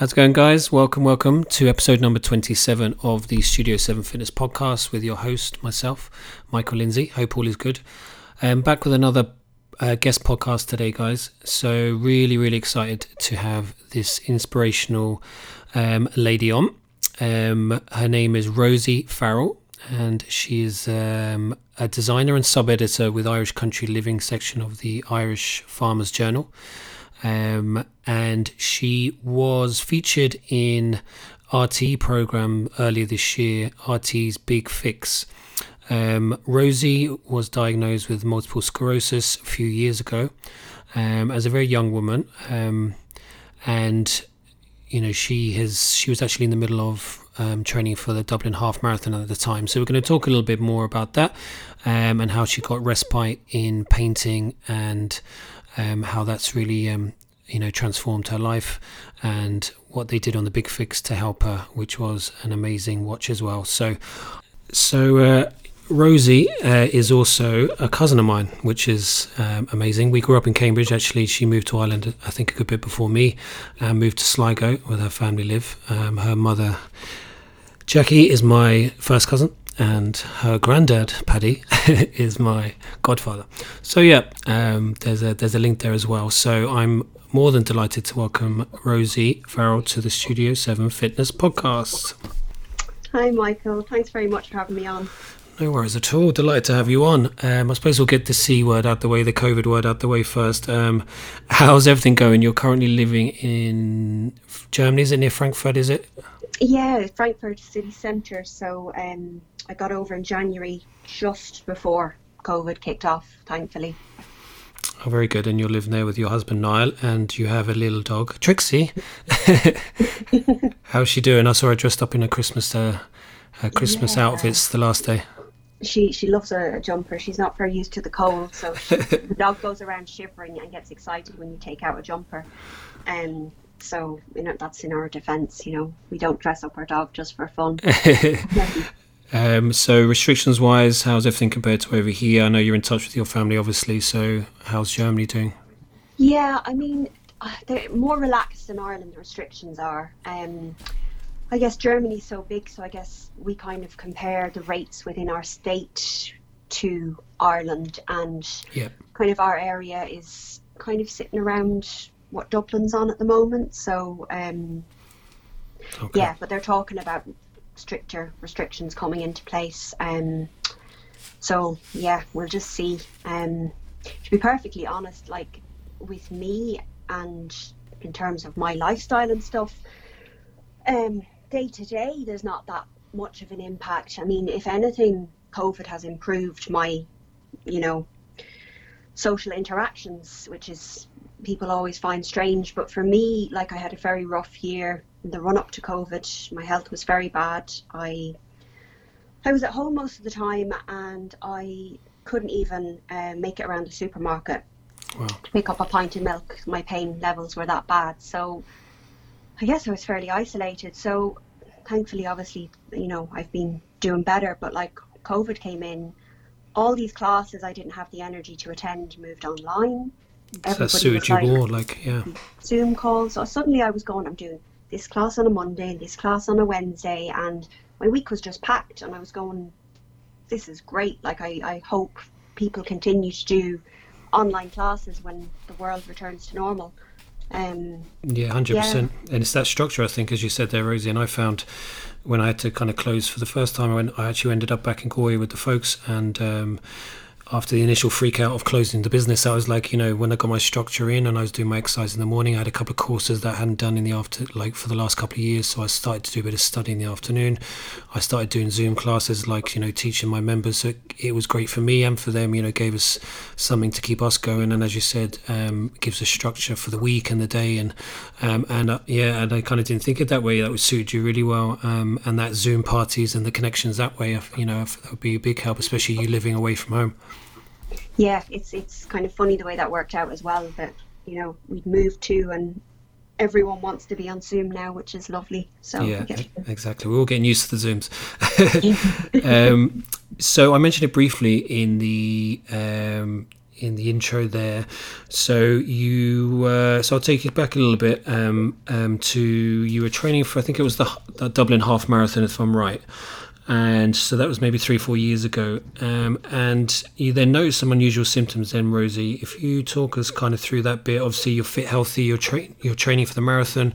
How's it going, guys? Welcome, welcome to episode number 27 of the Studio 7 Fitness podcast with your host, myself, Michael Lindsay. Hope all is good. Um, back with another uh, guest podcast today, guys. So, really, really excited to have this inspirational um, lady on. Um, her name is Rosie Farrell, and she is um, a designer and sub editor with Irish Country Living section of the Irish Farmers Journal. Um, and she was featured in RTÉ program earlier this year, RTÉ's Big Fix. Um, Rosie was diagnosed with multiple sclerosis a few years ago um, as a very young woman, um, and you know she has she was actually in the middle of um, training for the Dublin Half Marathon at the time. So we're going to talk a little bit more about that um, and how she got respite in painting and um, how that's really um, you know transformed her life and what they did on the big fix to help her which was an amazing watch as well so so uh, Rosie uh, is also a cousin of mine, which is um, amazing. We grew up in Cambridge. Actually, she moved to Ireland, I think, a good bit before me, and moved to Sligo where her family live. Um, her mother, Jackie, is my first cousin, and her granddad Paddy is my godfather. So yeah, um, there's a there's a link there as well. So I'm more than delighted to welcome Rosie Farrell to the Studio Seven Fitness podcast. Hi, Michael. Thanks very much for having me on. No worries at all. Delighted to have you on. Um, I suppose we'll get the C word out the way, the COVID word out the way first. Um, how's everything going? You're currently living in Germany. Is it near Frankfurt? Is it? Yeah, Frankfurt city centre. So um, I got over in January just before COVID kicked off, thankfully. Oh, very good. And you're living there with your husband Niall, and you have a little dog, Trixie. How's she doing? I saw her dressed up in a Christmas uh, her Christmas yeah. outfits the last day. She she loves a jumper. She's not very used to the cold, so she, the dog goes around shivering and gets excited when you take out a jumper. Um, so you know that's in our defence. You know we don't dress up our dog just for fun. Um, so restrictions wise, how's everything compared to over here? I know you're in touch with your family, obviously. So how's Germany doing? Yeah, I mean, uh, they're more relaxed than Ireland. The restrictions are. Um, I guess Germany's so big, so I guess we kind of compare the rates within our state to Ireland, and kind of our area is kind of sitting around what Dublin's on at the moment. So um, okay. yeah, but they're talking about stricter restrictions coming into place. Um, so yeah, we'll just see. Um, to be perfectly honest, like with me and in terms of my lifestyle and stuff, um, day to day, there's not that much of an impact. I mean, if anything, COVID has improved my, you know, social interactions, which is people always find strange. But for me, like I had a very rough year in the run up to COVID, my health was very bad. I I was at home most of the time, and I couldn't even uh, make it around the supermarket wow. to pick up a pint of milk. My pain levels were that bad, so I guess I was fairly isolated. So thankfully, obviously, you know, I've been doing better. But like COVID came in, all these classes I didn't have the energy to attend moved online. Everybody that suited you like, more, like yeah. Zoom calls. So suddenly I was going, I'm doing this class on a Monday and this class on a Wednesday, and my week was just packed. And I was going, this is great. Like, I, I hope people continue to do online classes when the world returns to normal. Um, yeah, hundred yeah. percent. And it's that structure, I think, as you said there, Rosie. And I found when I had to kind of close for the first time, I, went, I actually ended up back in Galway with the folks, and um, after the initial freak out of closing the business, I was like, you know, when I got my structure in and I was doing my exercise in the morning, I had a couple of courses that I hadn't done in the after, like for the last couple of years. So I started to do a bit of study in the afternoon. I started doing Zoom classes, like, you know, teaching my members. So it, was great for me and for them, you know, gave us something to keep us going. And as you said, um, gives a structure for the week and the day. And, um, and uh, yeah, and I kind of didn't think it that way. That would suit you really well. Um, and that Zoom parties and the connections that way, you know, that would be a big help, especially you living away from home yeah, it's it's kind of funny the way that worked out as well. That you know we'd moved to and everyone wants to be on Zoom now, which is lovely. So yeah, exactly. We're all getting used to the Zooms. um, so I mentioned it briefly in the um, in the intro there. So you, uh, so I'll take you back a little bit um, um, to you were training for I think it was the, the Dublin Half Marathon, if I'm right and so that was maybe three four years ago. Um, and you then noticed some unusual symptoms then rosie. If you talk us kind of through that bit obviously you're fit healthy you're, tra- you're training for the marathon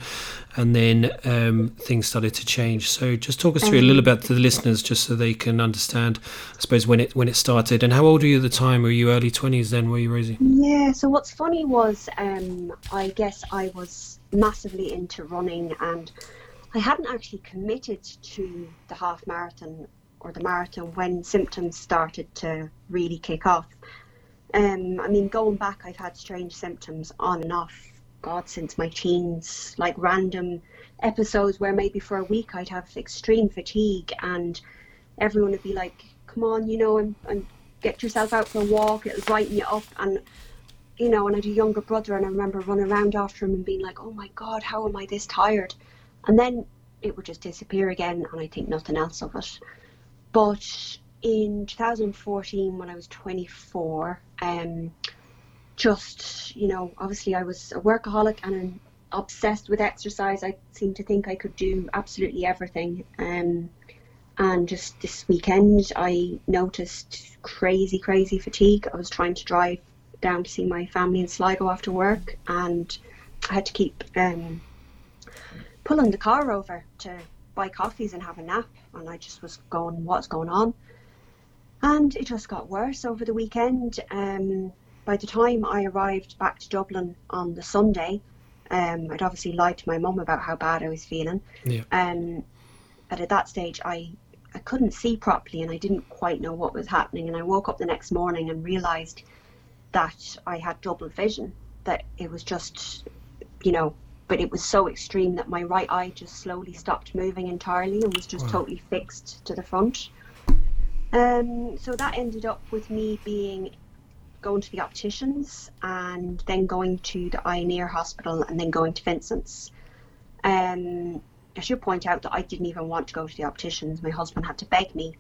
and then um, things started to change. So just talk us through a little bit to the listeners just so they can understand i suppose when it when it started. And how old were you at the time? Were you early 20s then were you rosie? Yeah so what's funny was um, i guess i was massively into running and I hadn't actually committed to the half marathon or the marathon when symptoms started to really kick off. Um, I mean, going back, I've had strange symptoms on and off, God, since my teens, like random episodes where maybe for a week I'd have extreme fatigue and everyone would be like, come on, you know, and, and get yourself out for a walk, it'll brighten you up. And, you know, and I had a younger brother and I remember running around after him and being like, oh my God, how am I this tired? And then it would just disappear again, and I think nothing else of it. But in 2014, when I was 24, um, just you know, obviously I was a workaholic and obsessed with exercise. I seemed to think I could do absolutely everything. Um, and just this weekend, I noticed crazy, crazy fatigue. I was trying to drive down to see my family in Sligo after work, and I had to keep um, pulling the car over to buy coffees and have a nap. And I just was going, what's going on? And it just got worse over the weekend. Um, by the time I arrived back to Dublin on the Sunday, um, I'd obviously lied to my mum about how bad I was feeling. Yeah. Um, but at that stage, I, I couldn't see properly and I didn't quite know what was happening. And I woke up the next morning and realised that I had double vision, that it was just, you know, but it was so extreme that my right eye just slowly stopped moving entirely and was just wow. totally fixed to the front. Um, so that ended up with me being going to the opticians and then going to the eye and ear hospital and then going to Vincent's. Um, I should point out that I didn't even want to go to the opticians. My husband had to beg me,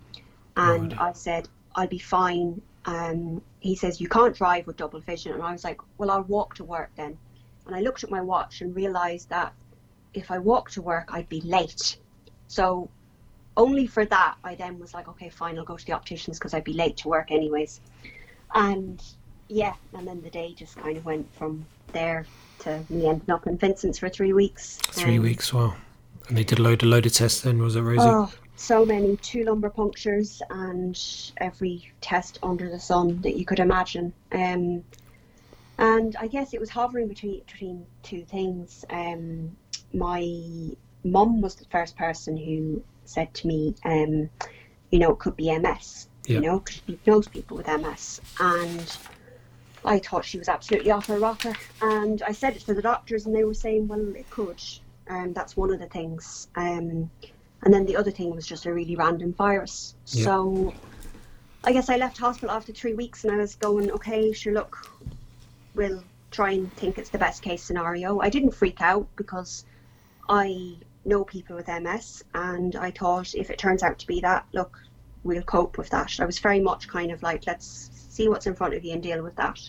and I said I'll be fine. Um, he says you can't drive with double vision, and I was like, well, I'll walk to work then. And I looked at my watch and realized that if I walked to work, I'd be late. So only for that, I then was like, okay, fine, I'll go to the opticians because I'd be late to work anyways. And yeah, and then the day just kind of went from there to me ending up in Vincent's for three weeks. Three um, weeks, wow. And they did a load, a load of tests then, was it, Rosie? Oh, so many. Two lumbar punctures and every test under the sun that you could imagine. Um, and I guess it was hovering between between two things. Um, my mum was the first person who said to me, um, you know, it could be MS. Yeah. You know, because she knows people with MS, and I thought she was absolutely off her rocker. And I said it to the doctors, and they were saying, well, it could. And um, that's one of the things. Um, and then the other thing was just a really random virus. Yeah. So I guess I left hospital after three weeks, and I was going, okay, sure, look, will try and think it's the best case scenario. I didn't freak out because I know people with MS, and I thought if it turns out to be that, look, we'll cope with that. I was very much kind of like, let's see what's in front of you and deal with that.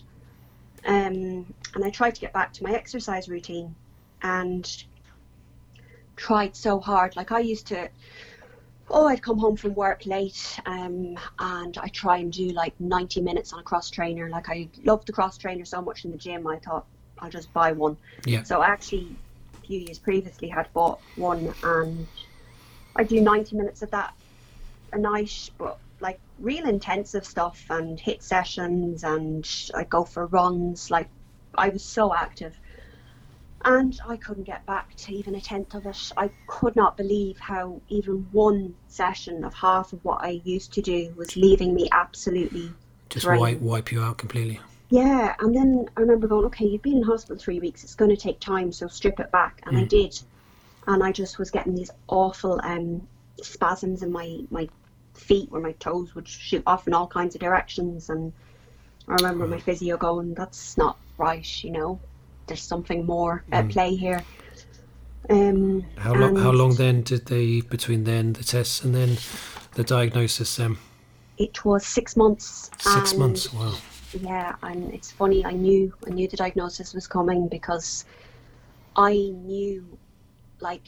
Um, and I tried to get back to my exercise routine and tried so hard. Like I used to oh, I'd come home from work late um, and I try and do like 90 minutes on a cross trainer. Like I loved the cross trainer so much in the gym, I thought I'll just buy one. Yeah. So I actually, a few years previously, had bought one and I do 90 minutes of that a night, but like real intensive stuff and HIIT sessions and I go for runs. Like I was so active and I couldn't get back to even a tenth of it. I could not believe how even one session of half of what I used to do was leaving me absolutely just wipe wipe you out completely. Yeah, and then I remember going, okay, you've been in hospital three weeks. It's going to take time, so strip it back, and mm. I did. And I just was getting these awful um, spasms in my my feet, where my toes would shoot off in all kinds of directions. And I remember oh. my physio going, "That's not right," you know there's something more at mm. play here. Um, how long? How long then did they between then the tests and then the diagnosis? Um, it was six months. Six months. Wow. Yeah, and it's funny. I knew I knew the diagnosis was coming because I knew, like,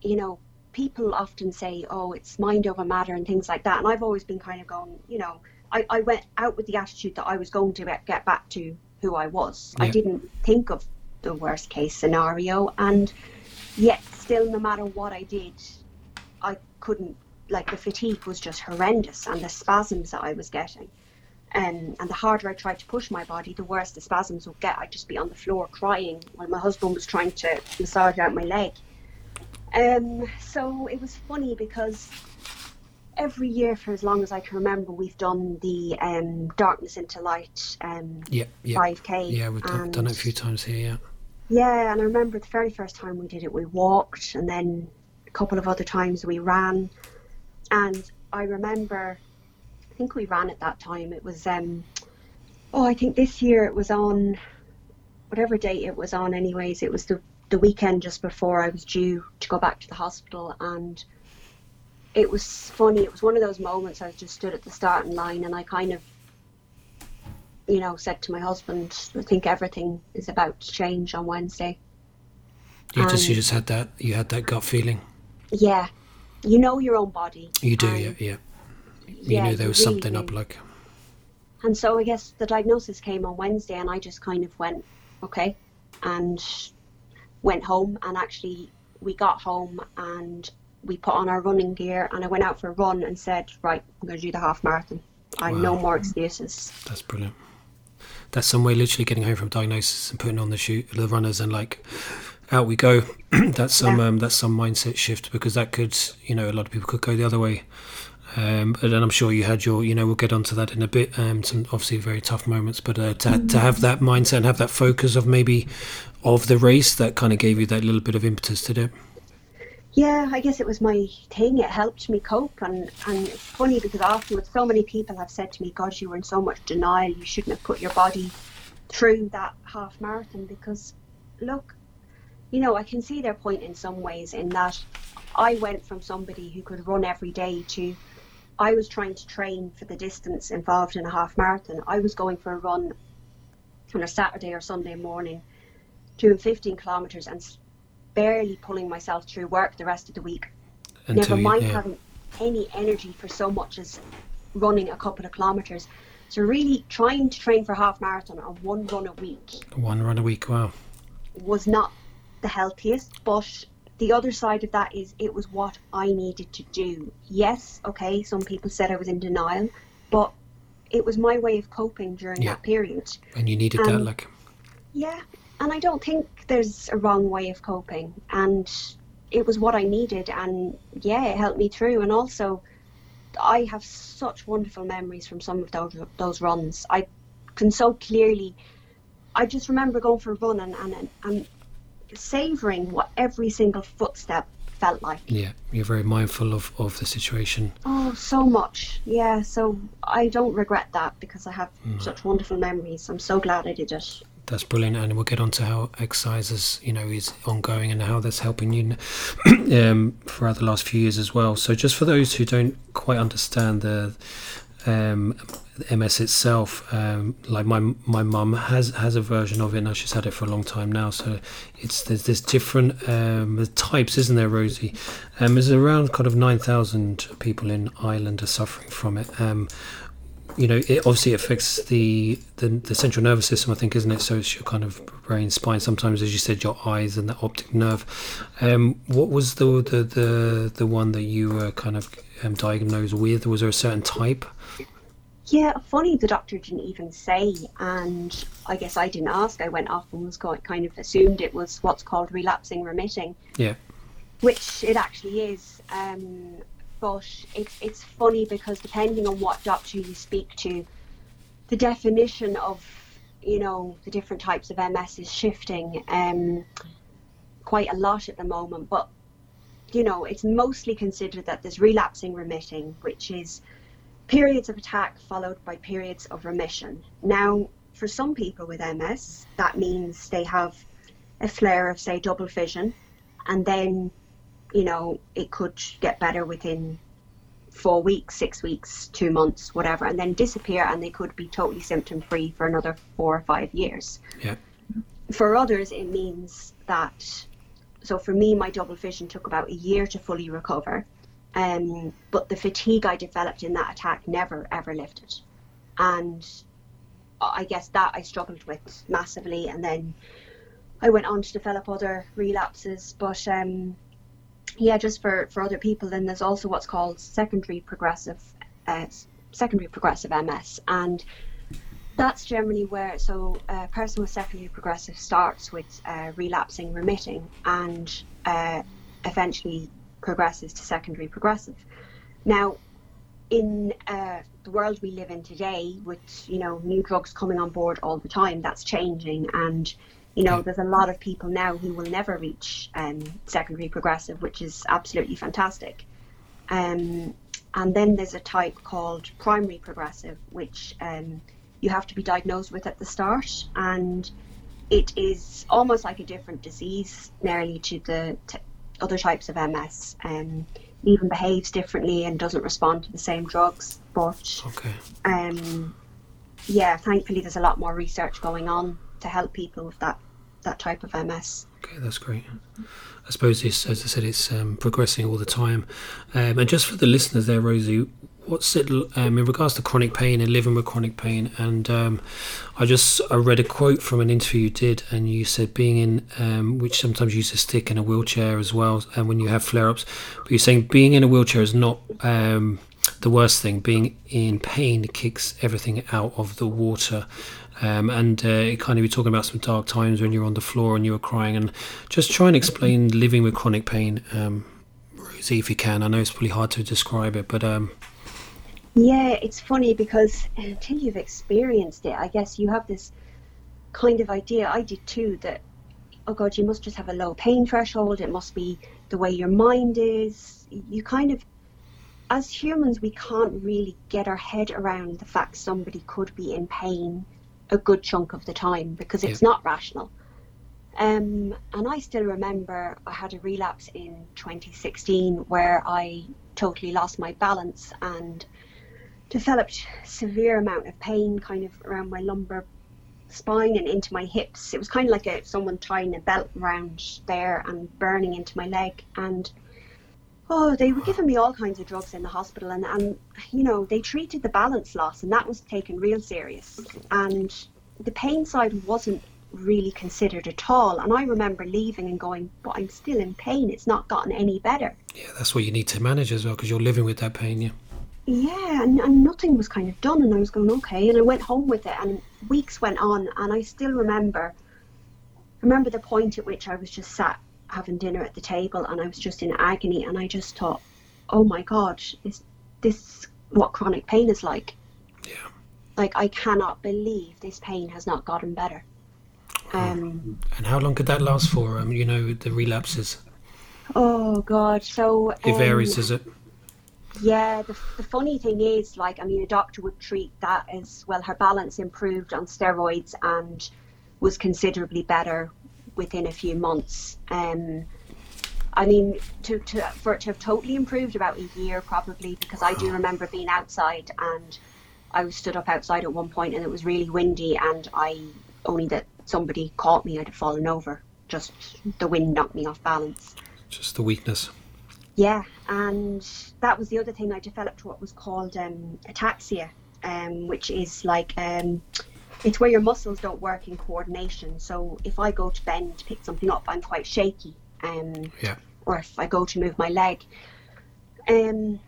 you know, people often say, "Oh, it's mind over matter" and things like that, and I've always been kind of going, you know, I, I went out with the attitude that I was going to get back to who I was. Yeah. I didn't think of the worst case scenario, and yet still, no matter what I did, I couldn't. Like the fatigue was just horrendous, and the spasms that I was getting. Um, and the harder I tried to push my body, the worse the spasms would get. I'd just be on the floor crying while my husband was trying to massage out my leg. Um, so it was funny because every year for as long as I can remember, we've done the um, Darkness into Light um, yeah, yeah. 5K. Yeah, we've done, done it a few times here, yeah. Yeah, and I remember the very first time we did it, we walked, and then a couple of other times we ran. And I remember I think we ran at that time. It was, um, oh, I think this year it was on whatever date it was on. Anyways, it was the the weekend just before I was due to go back to the hospital, and it was funny. It was one of those moments I just stood at the starting line, and I kind of, you know, said to my husband, "I think everything is about to change on Wednesday." You just you just had that you had that gut feeling. Yeah, you know your own body. You do, yeah, yeah you yeah, knew there was really something do. up like and so i guess the diagnosis came on wednesday and i just kind of went okay and went home and actually we got home and we put on our running gear and i went out for a run and said right i'm going to do the half marathon i wow. no more excuses that's brilliant that's some way literally getting home from diagnosis and putting on the shoe the runners and like out we go that's some yeah. um, that's some mindset shift because that could you know a lot of people could go the other way um, and I'm sure you had your, you know, we'll get onto that in a bit. Um, some obviously very tough moments, but uh, to, mm-hmm. to have that mindset and have that focus of maybe of the race that kind of gave you that little bit of impetus to do. Yeah, I guess it was my thing. It helped me cope, and and it's funny because afterwards, so many people have said to me, "Gosh, you were in so much denial. You shouldn't have put your body through that half marathon." Because, look, you know, I can see their point in some ways in that I went from somebody who could run every day to I was trying to train for the distance involved in a half marathon. I was going for a run on a Saturday or Sunday morning, doing 15 kilometres and barely pulling myself through work the rest of the week. Until Never mind yeah. having any energy for so much as running a couple of kilometres. So really trying to train for half marathon on one run a week. One run a week, wow. Was not the healthiest, but the other side of that is it was what I needed to do. Yes, okay, some people said I was in denial, but it was my way of coping during yeah. that period. And you needed that, like. Yeah, and I don't think there's a wrong way of coping. And it was what I needed, and yeah, it helped me through. And also, I have such wonderful memories from some of those those runs. I can so clearly. I just remember going for a run and, and, and savoring what every single footstep felt like. Yeah, you're very mindful of, of the situation. Oh, so much. Yeah, so I don't regret that because I have mm. such wonderful memories. I'm so glad I did it. That's brilliant, and we'll get on to how exercise you know, is ongoing and how that's helping you um, throughout the last few years as well. So, just for those who don't quite understand the um, MS itself, um, like my my mum has has a version of it now. She's had it for a long time now. So it's there's different um, types, isn't there, Rosie? Um, there's around kind of nine thousand people in Ireland are suffering from it. You know, it obviously affects the, the, the central nervous system, I think, isn't it? So it's your kind of brain, spine. Sometimes, as you said, your eyes and the optic nerve. Um, what was the, the the the one that you were kind of um, diagnosed with? Was there a certain type? Yeah, funny, the doctor didn't even say, and I guess I didn't ask. I went off and was quite, kind of assumed it was what's called relapsing remitting. Yeah. Which it actually is. Um, but it's it's funny because depending on what doctor you speak to, the definition of you know the different types of MS is shifting um, quite a lot at the moment. But you know, it's mostly considered that there's relapsing remitting, which is periods of attack followed by periods of remission. Now, for some people with MS, that means they have a flare of, say, double vision, and then, you know, it could get better within four weeks, six weeks, two months, whatever, and then disappear, and they could be totally symptom free for another four or five years. Yeah. For others, it means that. So for me, my double vision took about a year to fully recover, um, but the fatigue I developed in that attack never ever lifted, and I guess that I struggled with massively, and then I went on to develop other relapses, but. Um, yeah, just for, for other people, then there's also what's called secondary progressive, uh, secondary progressive MS, and that's generally where so a person with secondary progressive starts with uh, relapsing, remitting, and uh, eventually progresses to secondary progressive. Now, in uh, the world we live in today, with you know new drugs coming on board all the time, that's changing, and you know, there's a lot of people now who will never reach um, secondary progressive, which is absolutely fantastic. Um, and then there's a type called primary progressive, which um, you have to be diagnosed with at the start, and it is almost like a different disease, nearly to the other types of MS. Um, it even behaves differently and doesn't respond to the same drugs. But okay. um, yeah, thankfully there's a lot more research going on to help people with that that type of MS. Okay, that's great. I suppose this, as I said, it's um, progressing all the time. Um, and just for the listeners there, Rosie, what's it um, in regards to chronic pain and living with chronic pain? And um, I just I read a quote from an interview you did, and you said being in, um, which sometimes you use a stick in a wheelchair as well, and when you have flare ups, but you're saying being in a wheelchair is not um, the worst thing. Being in pain kicks everything out of the water. Um, and uh, it kind of you're talking about some dark times when you're on the floor and you were crying, and just try and explain living with chronic pain, um, Rosie, if you can. I know it's probably hard to describe it, but um, yeah, it's funny because until you've experienced it, I guess you have this kind of idea. I did too that oh god, you must just have a low pain threshold. It must be the way your mind is. You kind of as humans, we can't really get our head around the fact somebody could be in pain a good chunk of the time because it's yeah. not rational. Um, and I still remember I had a relapse in 2016 where I totally lost my balance and developed severe amount of pain kind of around my lumbar spine and into my hips. It was kind of like a, someone tying a belt around there and burning into my leg. And oh, they were giving me all kinds of drugs in the hospital, and, and you know, they treated the balance loss, and that was taken real serious. And the pain side wasn't really considered at all. And I remember leaving and going, but I'm still in pain. It's not gotten any better. Yeah, that's what you need to manage as well, because you're living with that pain, yeah. Yeah, and, and nothing was kind of done, and I was going okay, and I went home with it, and weeks went on, and I still remember, remember the point at which I was just sat having dinner at the table and I was just in agony and I just thought, oh my God, is this what chronic pain is like? Yeah. Like I cannot believe this pain has not gotten better. Um, and how long could that last for? Um, you know, the relapses. Oh God, so it um, varies, is it? Yeah, the, the funny thing is, like, I mean, a doctor would treat that as well. Her balance improved on steroids and was considerably better within a few months. Um, I mean, to, to for it to have totally improved about a year probably because I do remember being outside and I was stood up outside at one point and it was really windy and I only that somebody caught me I'd have fallen over. Just the wind knocked me off balance. Just the weakness. Yeah, and that was the other thing I developed what was called um, ataxia, um, which is like um, it's where your muscles don't work in coordination. So if I go to bend to pick something up, I'm quite shaky. Um, yeah. Or if I go to move my leg. Um,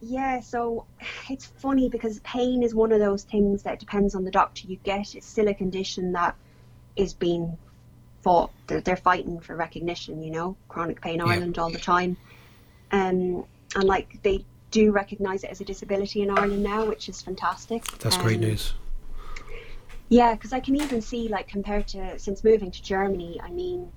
yeah, so it's funny because pain is one of those things that depends on the doctor you get. It's still a condition that is being fought. They're, they're fighting for recognition, you know, chronic pain yeah. Ireland all the time. Um, and like they do recognise it as a disability in Ireland now, which is fantastic. That's um, great news. Yeah, because I can even see, like, compared to since moving to Germany, I mean,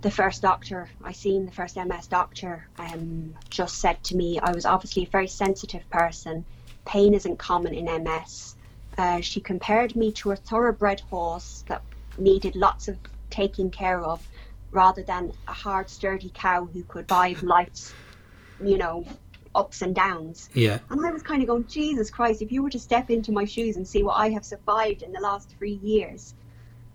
the first doctor I seen, the first MS doctor, um, just said to me, I was obviously a very sensitive person. Pain isn't common in MS. Uh, she compared me to a thoroughbred horse that needed lots of taking care of, rather than a hard, sturdy cow who could bide life's, you know, ups and downs. Yeah. And I was kind of going, Jesus Christ, if you were to step into my shoes and see what I have survived in the last three years.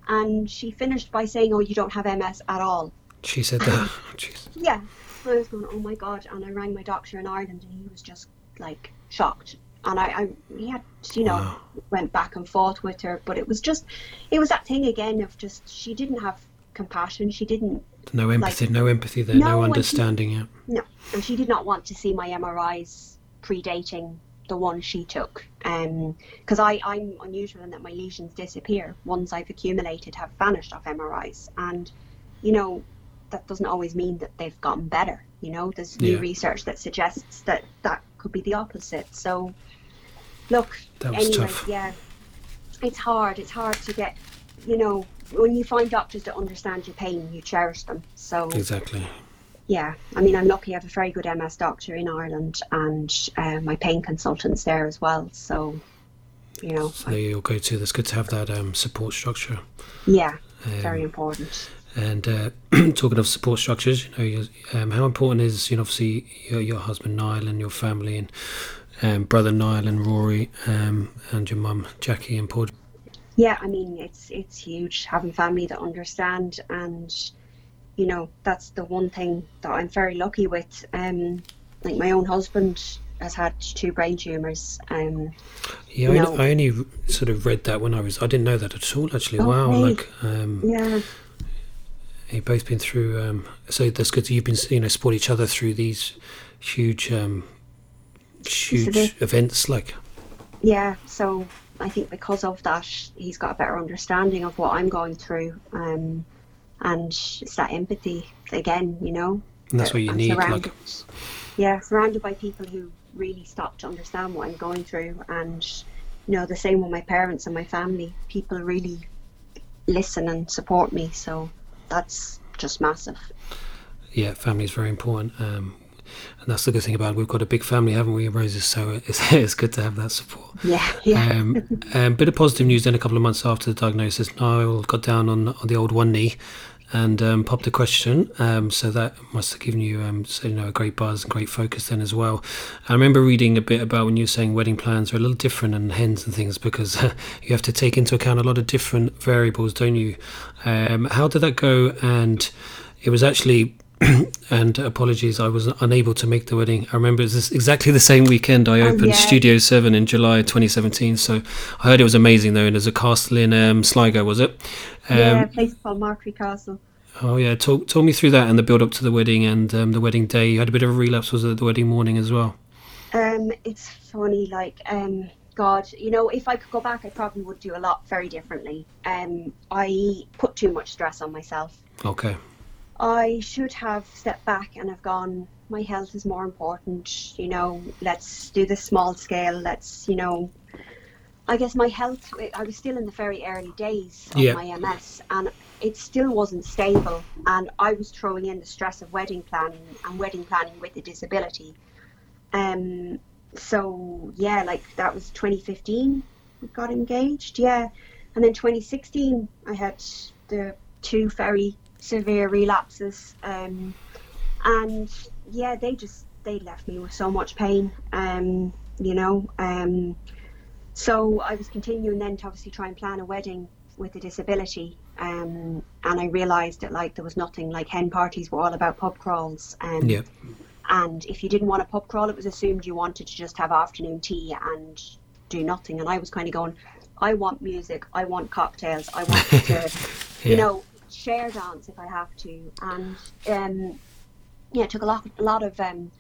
And she finished by saying, Oh, you don't have MS at all. She said that. Jeez. Yeah. I was going, Oh my God. And I rang my doctor in Ireland and he was just like shocked. And I, I he had, you know, Wow. went back and forth with her. But it was just, it was that thing again of just, she didn't have compassion. She didn't No empathy, no empathy there, No, no, she- understanding. Yeah. No, and she did not want to see my MRIs predating the one she took. Um, because I I'm unusual in that my lesions disappear. Ones I've accumulated have vanished off MRIs, and you know that doesn't always mean that they've gotten better. You know, there's new Yeah. research that suggests that that could be the opposite. So, look, That was anyway, tough. yeah, it's hard. It's hard to get. You know, when you find doctors that understand your pain, you cherish them. So Exactly. yeah, I mean, I'm lucky I have a very good MS doctor in Ireland and uh, my pain consultant's there as well. So, you know, So there you'll go to. That's good to have that um, support structure. yeah, Um, very important. And uh, talking of support structures, you know, um, how important is you know obviously your, your husband Niall and your family and um, brother Niall and Rory um, and your mum Jackie and Paul. Yeah, I mean, it's it's huge having family that understand, and you know, that's the one thing that I'm very lucky with. Um, like my own husband has had two brain tumors. Um, Yeah, I, I only sort of read that when I was. I didn't know that at all. Actually, Oh, wow. Like, um, yeah, you've both been through. Um, so that's good. You've been you know support each other through these huge, um, huge events. Like, yeah. So I think because of that, he's got a better understanding of what I'm going through. Um, and it's that empathy again, you know. and that's what you I'm need. Like, yeah, surrounded by people who really stop to understand what I'm going through, and you know the same with my parents and my family. People really listen and support me, so that's just massive. yeah, family is very important. Um, and that's the good thing about it. We've got a big family, haven't we, Roses? So it's, it's good to have that support. Yeah, yeah, Um, um, bit of positive news then a couple of months after the diagnosis, Niall got down on, on the old one knee and um, popped a question. Um, so that must have given you, um, so, you know, a great buzz and great focus then as well. I remember reading a bit about when you were saying wedding plans are a little different and hens and things because you have to take into account a lot of different variables, don't you? Um, how did that go? And it was actually and apologies, I was unable to make the wedding. I remember it was exactly the same weekend I opened Oh, yeah. Studio 7 in July 2017. So I heard it was amazing though, and there's a castle in um, Sligo, was it? Um, yeah. A place called Markree Castle. Oh, yeah. Talk, talk me through that and the build up to the wedding and um, the wedding day. You had a bit of a relapse, was it, the wedding morning as well? Um, it's funny, like, um, God, you know, if I could go back, I probably would do a lot very differently. Um, I put too much stress on myself. Okay. I should have stepped back and have gone, my health is more important, you know, let's do this small scale, let's, you know, I guess my health, I was still in the very early days of Yeah. my MS and it still wasn't stable. And I was throwing in the stress of wedding planning and wedding planning with a disability. Um, so, yeah, like that was 2015, we got engaged, yeah. And then 2016, I had the two very severe relapses. Um, and yeah, they just they left me with so much pain. Um, you know. Um, so I was continuing then to obviously try and plan a wedding with a disability. Um, and I realised that like there was nothing like hen parties were all about pub crawls. Um, Yeah. and if you didn't want a pub crawl, it was assumed you wanted to just have afternoon tea and do nothing. And I was kind of going, I want music, I want cocktails, I want to, you Yeah. know, share dance if I have to. And um, yeah, it took a lot, a lot of um,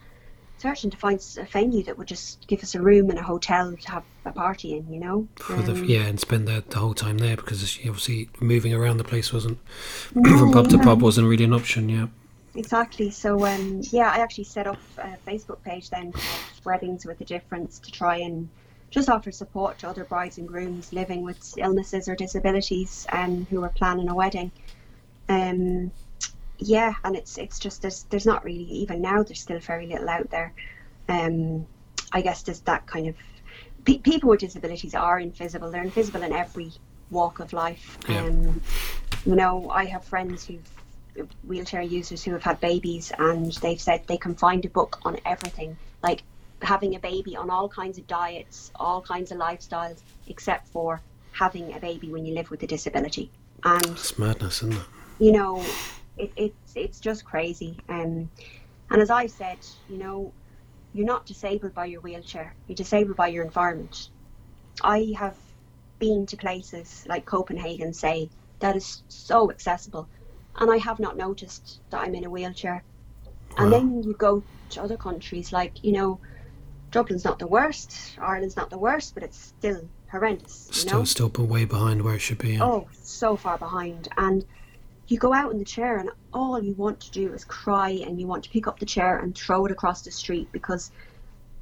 searching to find a venue that would just give us a room in a hotel to have a party in. You know. For the, Um, yeah, and spend the, the whole time there because obviously moving around the place wasn't, No, from pub to pub wasn't really an option, yeah. Exactly. So um, yeah, I actually set up a Facebook page then called Weddings with a Difference to try and just offer support to other brides and grooms living with illnesses or disabilities um, who are planning a wedding. Um, yeah, and it's it's just there's there's not really even now there's still very little out there. Um, I guess there's that kind of pe- people with disabilities are invisible. They're invisible in every walk of life. Yeah. Um, you know, I have friends who've wheelchair users who have had babies, and they've said they can find a book on everything, like having a baby on all kinds of diets, all kinds of lifestyles, except for having a baby when you live with a disability. And it's madness, isn't it? You know, it, it's it's just crazy. Um, and as I said, you know, you're not disabled by your wheelchair. You're disabled by your environment. I have been to places like Copenhagen, say, that is so accessible, and I have not noticed that I'm in a wheelchair. Wow. And then you go to other countries, like you know, Dublin's not the worst, Ireland's not the worst, but it's still horrendous. Still, know? still way behind where it should be. Yeah. Oh, so far behind, and you go out in the chair and all you want to do is cry and you want to pick up the chair and throw it across the street because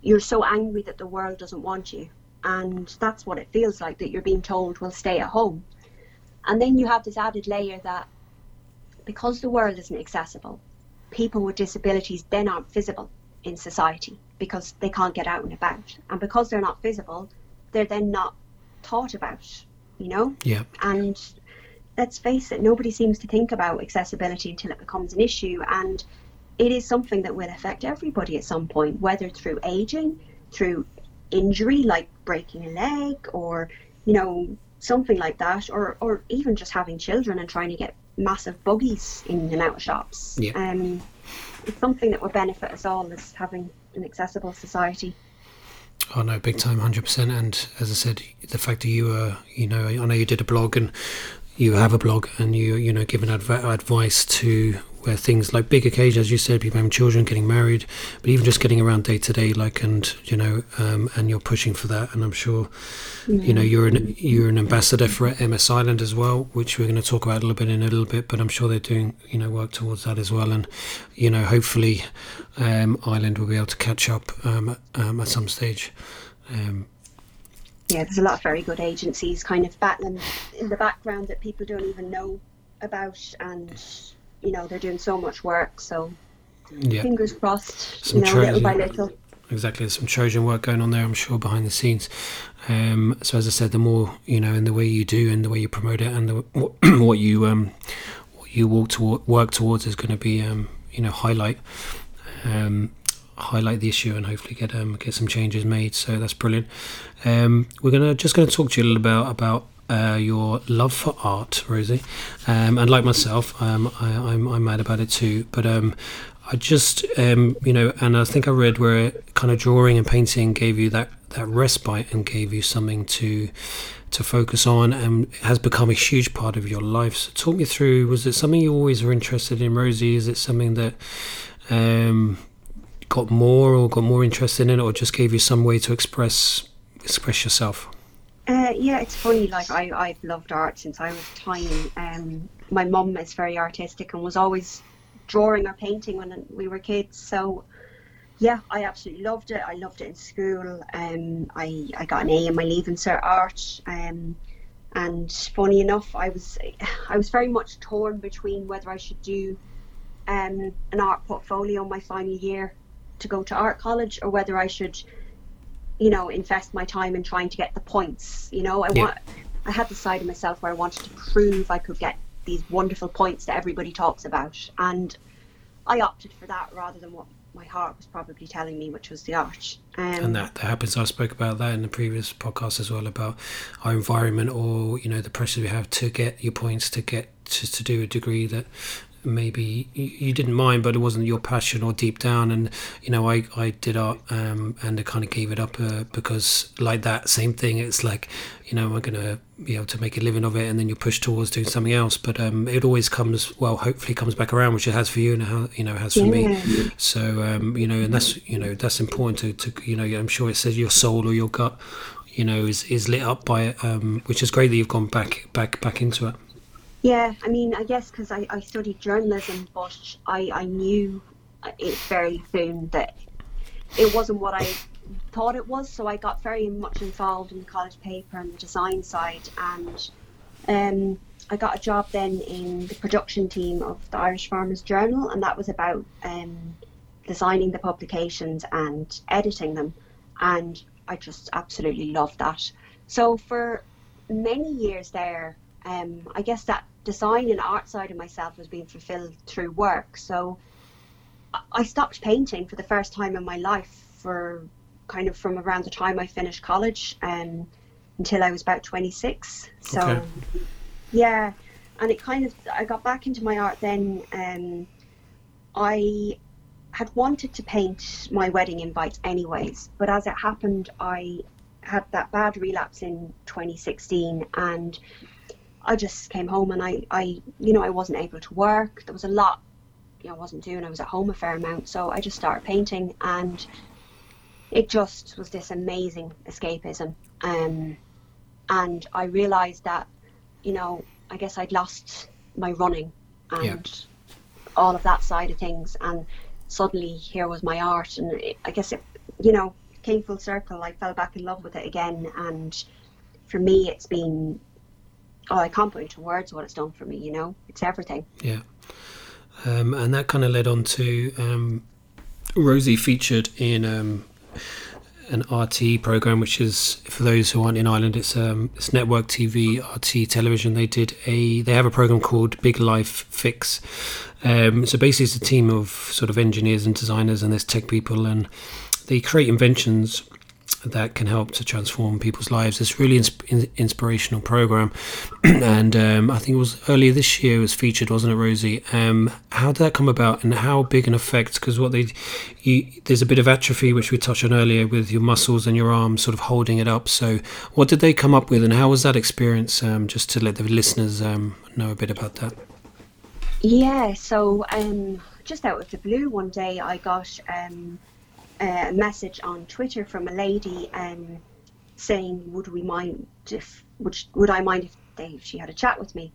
you're so angry that the world doesn't want you. And that's what it feels like that you're being told, well, stay at home. And then you have this added layer that because the world isn't accessible, people with disabilities then aren't visible in society because they can't get out and about. And because they're not visible, they're then not thought about, you know? Yeah. And let's face it, nobody seems to think about accessibility until it becomes an issue. And it is something that will affect everybody at some point, whether through aging, through injury like breaking a leg, or, you know, something like that, or, or even just having children and trying to get massive buggies in and out of shops. Yeah. Um, it's something that will benefit us all as having an accessible society. Oh no, big time, hundred percent. And as I said, the fact that you were, you know, I know you did a blog and you have a blog and you you know giving adv- advice to where things like big occasions, as you said, people having children, getting married, but even just getting around day to day, like and you know, um, and you're pushing for that, and I'm sure, mm-hmm. you know, you're an you're an ambassador for MS Ireland as well, which we're going to talk about a little bit in a little bit, but I'm sure they're doing you know work towards that as well, and you know, hopefully, um, Ireland will be able to catch up um, um at some stage. Um, yeah, there's a lot of very good agencies kind of battling in the background that people don't even know about, and you know they're doing so much work. So yeah. fingers crossed, some you know, Trojan, little by little. Exactly, there's some Trojan work going on there, I'm sure, behind the scenes. Um, so as I said, the more you know, in the way you do, and the way you promote it, and the, what you um, what you walk to work towards is going to be um, you know highlight. Um, highlight the issue and hopefully get um, get some changes made. So that's brilliant. Um, we're gonna just going to talk to you a little about about uh, your love for art, Rosie, um, and like myself, um, I, am I'm, I'm mad about it too. But um, I just um, you know, and I think I read where kind of drawing and painting gave you that that respite and gave you something to to focus on and has become a huge part of your life. So talk me through, was it something you always were interested in, Rosie? Is it something that um, got more or got more interested in it or just gave you some way to express express yourself? Uh, yeah, it's funny. Like I, I've loved art since I was tiny. Um, my mum is very artistic and was always drawing or painting when we were kids. So, yeah, I absolutely loved it. I loved it in school. Um, I, I got an A in my Leaving Cert art. Um, and funny enough, I was I was very much torn between whether I should do um, an art portfolio in my final year to go to art college or whether I should, you know, invest my time in trying to get the points. You know, I yeah. want I had the side of myself where I wanted to prove I could get these wonderful points that everybody talks about, and I opted for that rather than what my heart was probably telling me, which was the art. Um, and that, that happens. I spoke about that in the previous podcast as well about our environment or you know the pressure we have to get your points to get to, to do a degree that maybe you didn't mind, but it wasn't your passion or deep down. And you know, I I did art um, and I kind of gave it up uh, because like that same thing. It's like you know, I'm gonna be able to make a living of it, and then you push towards doing something else. But um, it always comes well. Hopefully, comes back around, which it has for you, and how you know it has for yeah. me. So um, you know, and that's you know that's important to, to you know. I'm sure it says your soul or your gut, you know, is is lit up by it, um, which is great that you've gone back back back into it. Yeah, I mean, I guess because I, I studied journalism, but I, I knew it very soon that it wasn't what I thought it was. So I got very much involved in the college paper and the design side, and um, I got a job then in the production team of the Irish Farmers Journal, and that was about um, designing the publications and editing them, and I just absolutely loved that. So for many years there, um, I guess that design and art side of myself was being fulfilled through work. So I stopped painting for the first time in my life for kind of from around the time I finished college um, until I was about 26. So, okay. yeah, and it kind of, I got back into my art then. Um, I had wanted to paint my wedding invites anyways, but as it happened, I had that bad relapse in 2016 and I just came home and I, I, you know, I wasn't able to work. There was a lot, you know, I wasn't doing. I was at home a fair amount, so I just started painting, and it just was this amazing escapism. Um, and I realised that, you know, I guess I'd lost my running and yeah. all of that side of things, and suddenly here was my art, and it, I guess it, you know, came full circle. I fell back in love with it again, and for me, it's been oh, I can't put into words what it's done for me. You know, it's everything. Yeah, um, and that kind of led on to um, Rosie featured in um, an RTÉ program, which is for those who aren't in Ireland, it's um, it's network TV, RTÉ television. They did a they have a program called Big Life Fix. Um, so basically, it's a team of sort of engineers and designers, and there's tech people, and they create inventions that can help to transform people's lives. It's really insp- inspirational program, and um, I think it was earlier this year it was featured, wasn't it, Rosie? Um, how did that come about, and how big an effect? Because what they, you, there's a bit of atrophy which we touched on earlier with your muscles and your arms sort of holding it up. So, what did they come up with, and how was that experience? Um, just to let the listeners um, know a bit about that. Yeah. So, um, just out of the blue, one day I got um, a message on Twitter from a lady um, saying, "Would we mind if would would I mind if they if she had a chat with me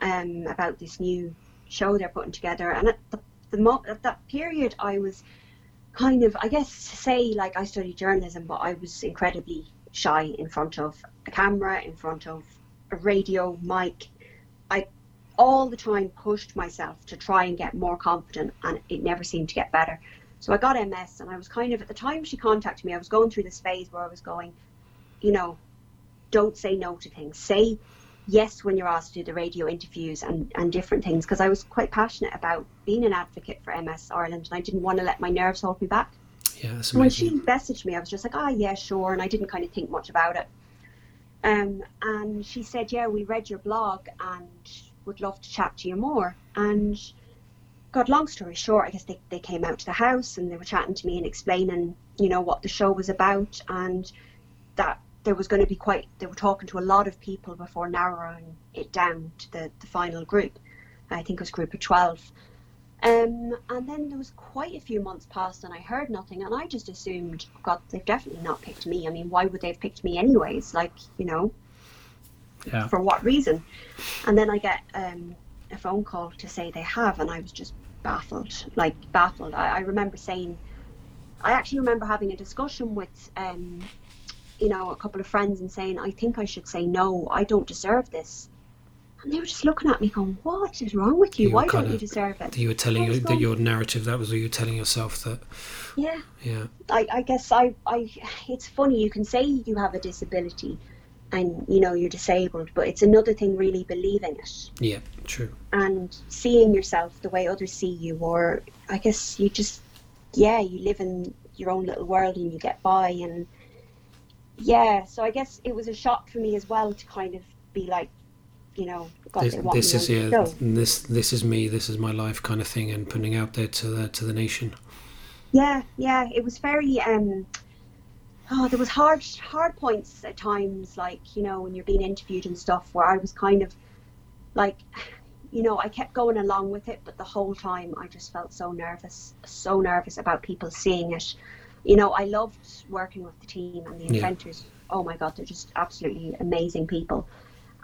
um, about this new show they're putting together?" And at the, the mo- at that period, I was kind of, I guess, say like I studied journalism, but I was incredibly shy in front of a camera, in front of a radio mic. I all the time pushed myself to try and get more confident, and it never seemed to get better. So I got MS, and I was kind of at the time she contacted me, I was going through this phase where I was going, you know, don't say no to things. Say yes when you're asked to do the radio interviews and, and different things because I was quite passionate about being an advocate for MS Ireland and I didn't want to let my nerves hold me back. Yeah, when she messaged me, I was just like, ah, oh, yeah, sure, and I didn't kind of think much about it. Um, and she said, yeah, we read your blog and would love to chat to you more. And God, long story short, I guess they, they came out to the house and they were chatting to me and explaining, you know, what the show was about and that there was going to be quite, they were talking to a lot of people before narrowing it down to the, the final group. I think it was group of 12. Um, and then there was quite a few months passed and I heard nothing and I just assumed, God, they've definitely not picked me. I mean, why would they have picked me anyways? Like, you know, yeah. for what reason? And then I get um, a phone call to say they have, and I was just baffled, like baffled. I, I remember saying, I actually remember having a discussion with, um, you know, a couple of friends and saying, I think I should say no, I don't deserve this. And they were just looking at me going, What is wrong with you? you Why don't of, you deserve it? You were telling you that your narrative, that was what you were telling yourself that. Yeah. Yeah. I, I guess I, I, it's funny, you can say you have a disability, and you know you're disabled but it's another thing really believing it. Yeah true. And seeing yourself the way others see you or i guess you just yeah you live in your own little world and you get by and yeah so i guess it was a shock for me as well to kind of be like you know God, this, this is yeah this this is me this is my life kind of thing and putting out there to the to the nation. Yeah yeah it was very um oh, there was hard hard points at times, like you know when you're being interviewed and stuff, where I was kind of like, you know, I kept going along with it, but the whole time I just felt so nervous, so nervous about people seeing it. You know, I loved working with the team and the inventors. Yeah. Oh my God, they're just absolutely amazing people,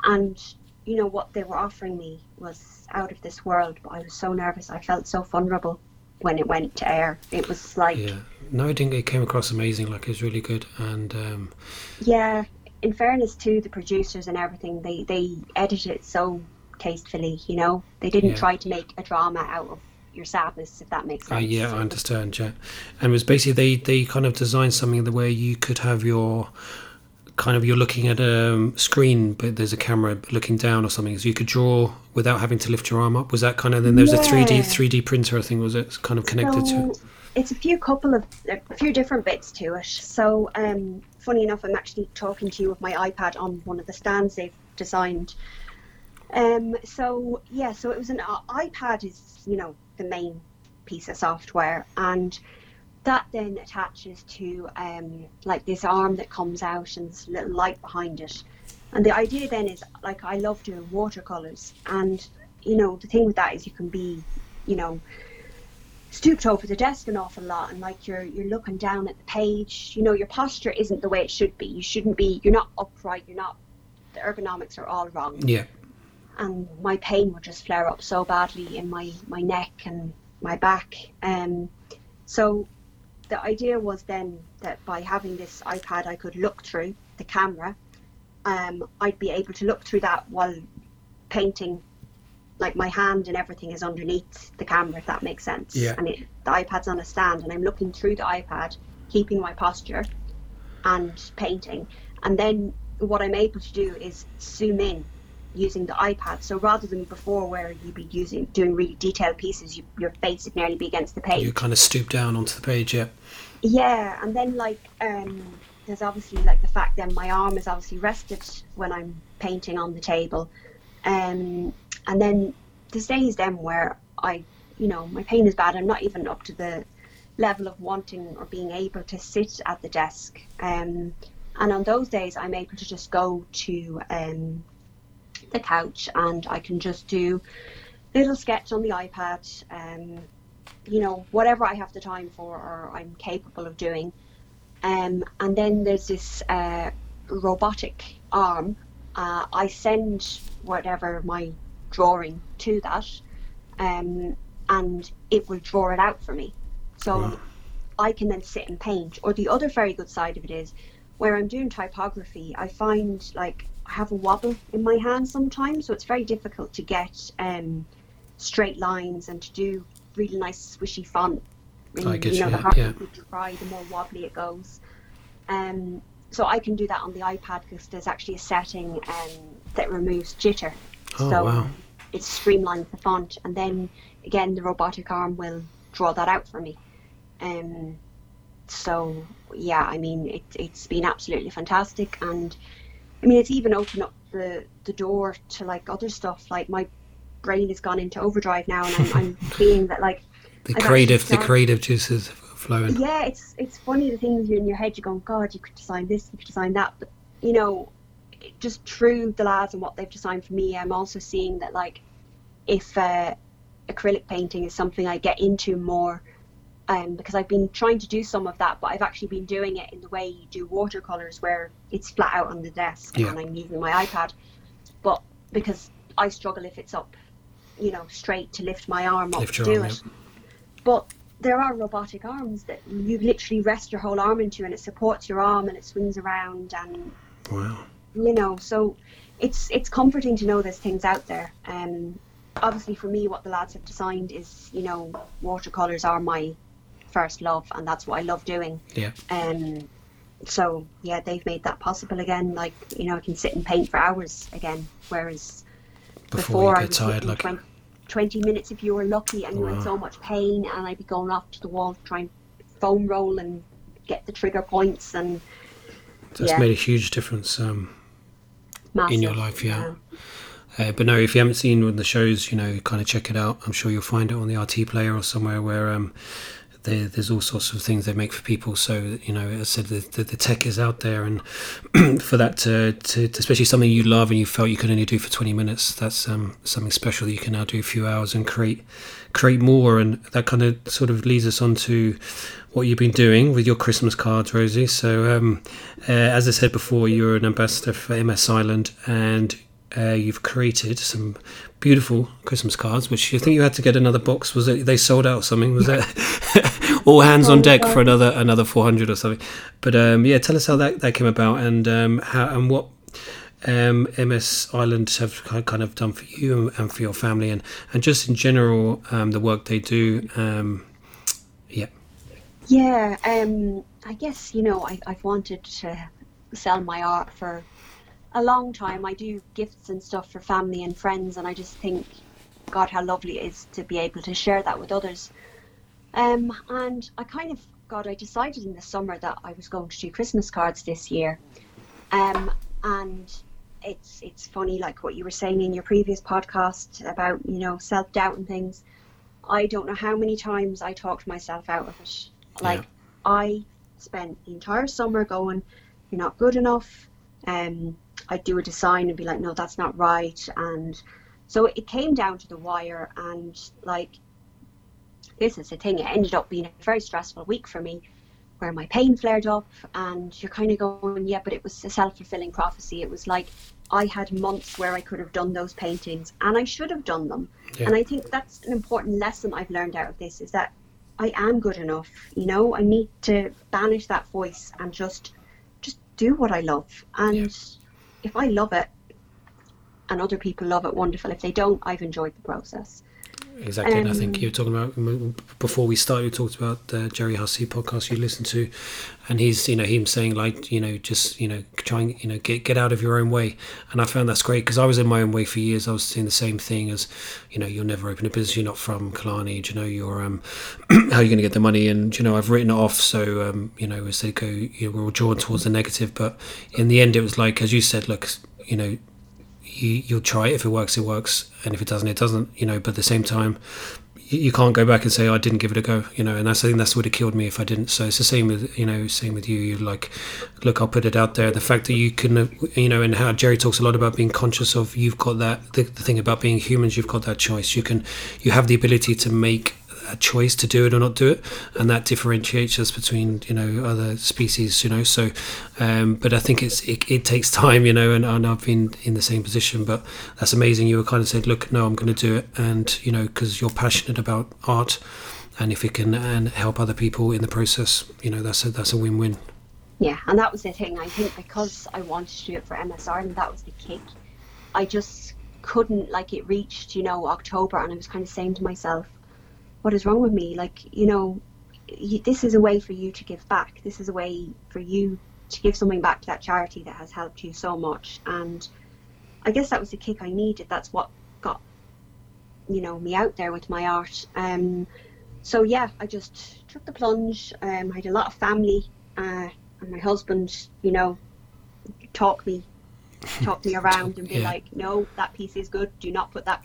and you know what they were offering me was out of this world. But I was so nervous. I felt so vulnerable when it went to air. It was like yeah. No, I think it came across amazing. Like it was really good, and um, yeah. In fairness to the producers and everything, they they edited it so tastefully. You know, they didn't yeah. try to make a drama out of your sadness, if that makes uh, sense. Uh, yeah, I understand. Yeah, and it was basically they they kind of designed something the way you could have your kind of you're looking at a screen, but there's a camera looking down or something. So you could draw without having to lift your arm up. Was that kind of then? There was Yeah. a three D three D printer. I think was it kind of connected to it. It's a few couple of a few different bits to it. So um, funny enough, I'm actually talking to you with my iPad on one of the stands they've designed. Um, so yeah, so it was an uh, iPad is you know the main piece of software, and that then attaches to um, like this arm that comes out and this little light behind it. And the idea then is like I love doing watercolors, and you know the thing with that is you can be, you know, stooped over the desk an awful lot and like you're you're looking down at the page. You know your posture isn't the way it should be. You shouldn't be you're not upright you're not the ergonomics are all wrong. Yeah, and my pain would just flare up so badly in my my neck and my back. Um so the idea was then that by having this iPad I could look through the camera. Um I'd be able to look through that while painting like my hand and everything is underneath the camera if that makes sense. Yeah. and it, the iPad's on a stand and I'm looking through the iPad keeping my posture and painting. And then what I'm able to do is zoom in using the iPad. So rather than before where you'd be using doing really detailed pieces you, your face would nearly be against the page. You kind of stoop down onto the page. Yeah, yeah, and then like um, there's obviously like the fact that my arm is obviously rested when I'm painting on the table, um, and then there's days then where I, you know, my pain is bad. I'm not even up to the level of wanting or being able to sit at the desk, um, and on those days I'm able to just go to um, the couch and I can just do little sketch on the iPad. Um, you know, whatever I have the time for or I'm capable of doing. Um, and then there's this uh, robotic arm. Uh, I send whatever my drawing to that, um, and it will draw it out for me. So Wow. I can then sit and paint. Or the other very good side of it is where I'm doing typography, I find like I have a wobble in my hand sometimes, so it's very difficult to get um, straight lines and to do really nice swishy font. I And, get you know, you, the harder yeah. you try, the more wobbly it goes. Um, so I can do that on the iPad because there's actually a setting um, that removes jitter. Oh, so wow. It streamlines the font, and then again the robotic arm will draw that out for me. Um, so yeah, I mean it, it's been absolutely fantastic, and I mean it's even opened up the the door to like other stuff. Like my brain has gone into overdrive now, and I'm, I'm seeing that like the I've creative, the creative juices flowing. yeah, it's it's funny the things you're in your head. You're going, God, you could design this, you could design that, but you know, just through the lads and what they've designed for me, I'm also seeing that like if uh, acrylic painting is something I get into more. Um, because I've been trying to do some of that, but I've actually been doing it in the way you do watercolors, where it's flat out on the desk Yeah. and I'm using my iPad. But because I struggle if it's up, you know, straight to lift my arm up Lift to do arm, it. But there are robotic arms that you literally rest your whole arm into, and it supports your arm and it swings around, and Wow. You know, so it's it's comforting to know there's things out there. Um, obviously, for me, what the lads have designed is, you know, watercolors are my first love, and that's what I love doing. Yeah. Um, so yeah, they've made that possible again. Like you know, I can sit and paint for hours again, whereas Before, I you get was tired, like 20, 20 minutes if you were lucky and you had so much pain and I'd be going off to the wall to try and foam roll and get the trigger points and that's yeah. made a huge difference. Um, massive. in your life, yeah. Uh, but no, if you haven't seen one of the shows, you know, kind of check it out. I'm sure you'll find it on the RTÉ player or somewhere where um, there, there's all sorts of things they make for people. So you know, as I said, the, the, the tech is out there, and for that to, to, to especially something you love and you felt you could only do for 20 minutes, that's um, something special that you can now do a few hours and create create more. And that kind of sort of leads us on to what you've been doing with your Christmas cards, Rosie. So um, uh, as I said before, you're an ambassador for MS Ireland and uh, you've created some beautiful Christmas cards, which you think you had to get another box. Was it they sold out or something? Was it all hands on deck for another another four hundred or something? But um, yeah, tell us how that, that came about and um, how and what um, MS Ireland have kind of done for you and for your family and and just in general um, the work they do. Um, yeah, Yeah, um, I guess you know I, I've wanted to sell my art for a long time. I do gifts and stuff for family and friends, and I just think, God, how lovely it is to be able to share that with others. Um, and I kind of, God, I decided in the summer that I was going to do Christmas cards this year. Um, and it's it's funny, like what you were saying in your previous podcast about you know self doubt and things. I don't know how many times I talked myself out of it. Like yeah. I spent the entire summer going, "You're not good enough." Um, I'd do a design and be like, "No, that's not right," and so it came down to the wire. And like, this is the thing. It ended up being a very stressful week for me where my pain flared up and you're kind of going yeah but it was a self-fulfilling prophecy it was like i had months where i could have done those paintings and i should have done them. Yeah. and i think that's an important lesson i've learned out of this is that i am good enough you know? I need to banish that voice and just just do what i love. And yeah. if i love it and other people love it wonderful. If they don't i've enjoyed the process exactly. Um, and I think um, you were talking about before we started. You talked about the Gerry Hussey podcast you listened to, and he's you know him saying like you know just you know trying you know get get out of your own way. And I found that's great because I was in my own way for years. I was saying the same thing as you know you'll never open a business. You're not from Killarney. Do you know you're um how are you going to get the money? And you know I've written it off. So um you know as they go you know, we're all drawn towards the negative. But in the end it was like as you said look you know you, you'll try it. If it works, it works, and if it doesn't, it doesn't. You know, but at the same time, you, can't go back and say oh, I didn't give it a go. You know, and that's I think that's what have killed me if I didn't. So it's the same with you know, same with you. You like, look, I'll put it out there. The fact that you can, you know, and how Gerry talks a lot about being conscious of you've got that. The, the thing about being humans, you've got that choice. You can, you have the ability to make a choice to do it or not do it, and that differentiates us between you know other species. You know, so um, but I think it's it, it takes time. You know, and, and, I've been in the same position, but that's amazing. You were kind of said, look, no, I'm going to do it, and you know, because you're passionate about art, and if it can and help other people in the process, you know, that's a that's a win-win. Yeah, and that was the thing. I think because I wanted to do it for MS Ireland, and that was the kick. I just couldn't like it reached you know October, and I was kind of saying to myself, what is wrong with me? Like, you know, you, this is a way for you to give back. This is a way for you to give something back to that charity that has helped you so much. And I guess that was the kick I needed. That's what got, you know, me out there with my art. Um, so yeah, I just took the plunge. Um, I had a lot of family, uh, and my husband, you know, talk me, talk me around and be yeah. like, no, that piece is good. Do not put that.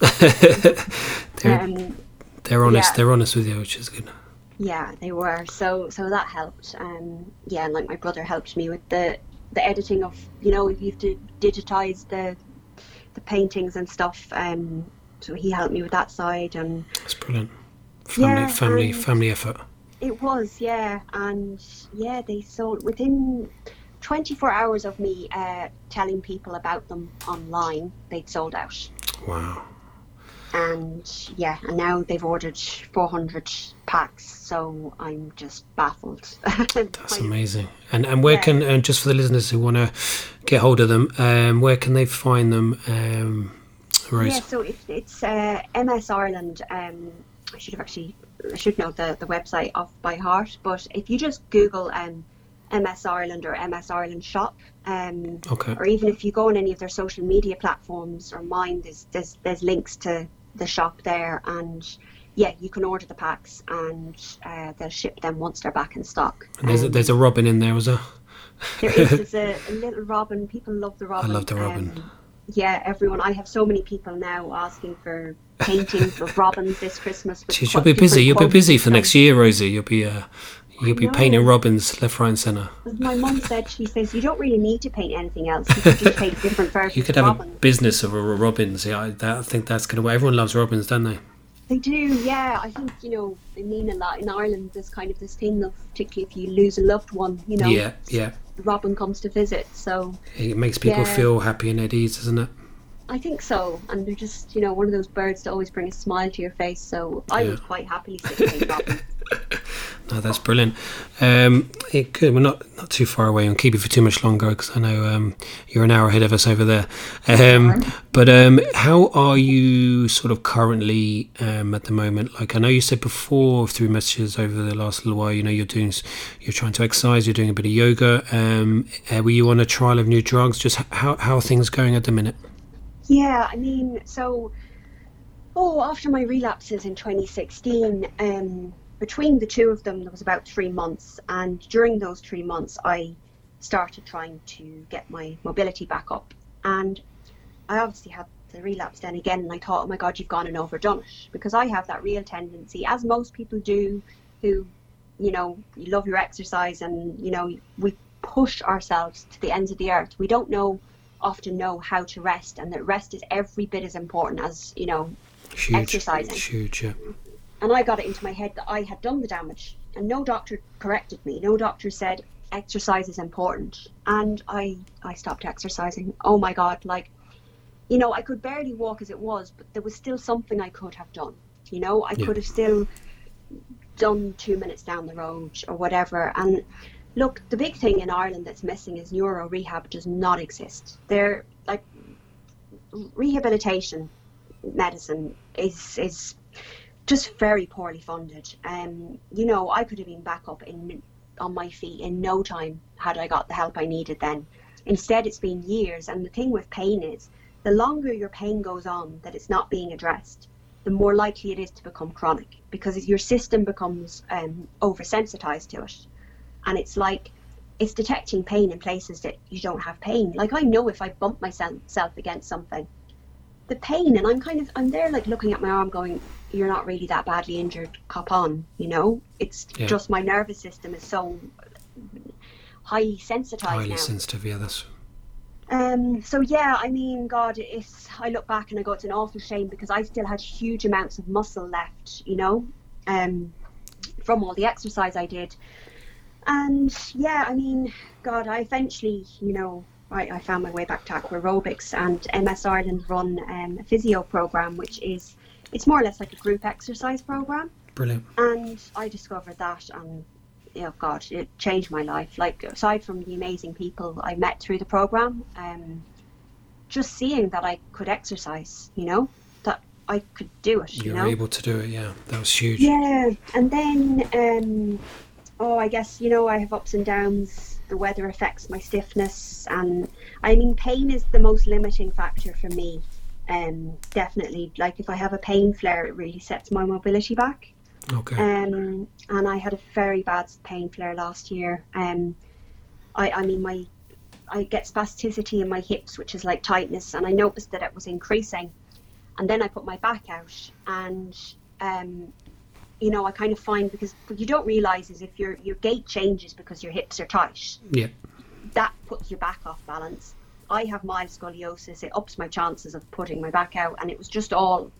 um, they're honest. Yeah. They're honest with you, which is good. Yeah, they were. So so that helped. Um, yeah, and like my brother helped me with the the editing of you know you have to digitize the the paintings and stuff. Um, so he helped me with that side and. That's brilliant. Family, yeah, family, family effort. It was, yeah, and yeah, they sold within 24 hours of me uh, telling people about them online. They'd sold out. Wow and yeah, and now they've ordered 400 packs, so I'm just baffled. That's amazing. And and where yeah. can and just for the listeners who want to get hold of them, um, where can they find them? Um, Rose? Yeah, so if it's uh, MS Ireland. Um, I should have actually I should know the the website off by heart, but if you just Google um, MS Ireland or MS Ireland shop. Um, okay. Or even if you go on any of their social media platforms or mine, there's there's, there's links to the shop there, and yeah, you can order the packs, and uh, they'll ship them once they're back in stock. And there's um, a, there's a robin in there, was there? there is. There's a, a, little robin. People love the robin. I love the robin. Um, yeah, everyone. I have so many people now asking for paintings of robins this Christmas. Jeez, you'll be busy. You'll be busy for next year, Rosie. You'll be uh, you'll be painting robins left, right, and centre. My mum said she says you don't really need to paint anything else. You could just paint different versions. You could have a business of a robins. Yeah, I, that, I think that's kind of to. Everyone loves robins, don't they? They do, yeah. I think you know they mean a lot in Ireland. There's kind of this thing of, particularly if you lose a loved one, you know. Yeah, yeah. Robin comes to visit, so it makes people yeah. feel happy and at ease, doesn't it? I think so, and they're just you know one of those birds that always bring a smile to your face. So I yeah. would quite happily sit and robin. No, that's brilliant. Um, it could. We're not not too far away. and keep you for too much longer because I know um, you're an hour ahead of us over there. Um, but um, how are you sort of currently um, at the moment? Like I know you said before through messages over the last little while. You know you're doing you're trying to exercise. You're doing a bit of yoga. Um, uh, were you on a trial of new drugs? Just how how are things going at the minute? Yeah, I mean, so oh, after my relapses in 2016. Between the two of them, there was about three months, and during those three months, I started trying to get my mobility back up. And I obviously had the relapse then again, and I thought, oh my God, you've gone and overdone it. Because I have that real tendency, as most people do, who, you know, you love your exercise and, you know, we push ourselves to the ends of the earth. We don't know, often know how to rest, and that rest is every bit as important as, you know, huge, exercising. Huge, yeah. And I got it into my head that I had done the damage. And no doctor corrected me. No doctor said exercise is important. And I, I stopped exercising. Oh my God. Like, you know, I could barely walk as it was, but there was still something I could have done. You know, I yeah. could have still done two minutes down the road or whatever. And look, the big thing in Ireland that's missing is neuro rehab does not exist. There, like, rehabilitation medicine is is just very poorly funded. Um, you know, I could have been back up in on my feet in no time had I got the help I needed then. Instead, it's been years, and the thing with pain is, the longer your pain goes on that it's not being addressed, the more likely it is to become chronic because your system becomes um, oversensitized to it, and it's like it's detecting pain in places that you don't have pain. Like I know if I bump myself against something, the pain, and I'm kind of I'm there like looking at my arm, going, you're not really that badly injured, cop on, you know? It's yeah. just my nervous system is so highly sensitized highly now. sensitive, yeah, that's um, so yeah, I mean, God, it's. I look back and I go, it's an awful shame because I still had huge amounts of muscle left, you know, um, from all the exercise I did. And yeah, I mean, God, I eventually, you know, I, I found my way back to aquarobics and MS Ireland run um, a physio program, which is it's more or less like a group exercise program. Brilliant. And I discovered that, and oh God, it changed my life. Like aside from the amazing people I met through the program, um, just seeing that I could exercise, you know, that I could do it. You, you were know? able to do it, yeah. That was huge. Yeah, and then, um, oh, I guess you know I have ups and downs. The weather affects my stiffness, and I mean, pain is the most limiting factor for me um, definitely like if I have a pain flare, it really sets my mobility back. Okay. Um, and I had a very bad pain flare last year. Um, I, I mean, my I get spasticity in my hips, which is like tightness, and I noticed that it was increasing. And then I put my back out, and um, you know, I kind of find because what you don't realize is if your your gait changes because your hips are tight. Yeah. That puts your back off balance. I have mild scoliosis. It ups my chances of putting my back out, and it was just all.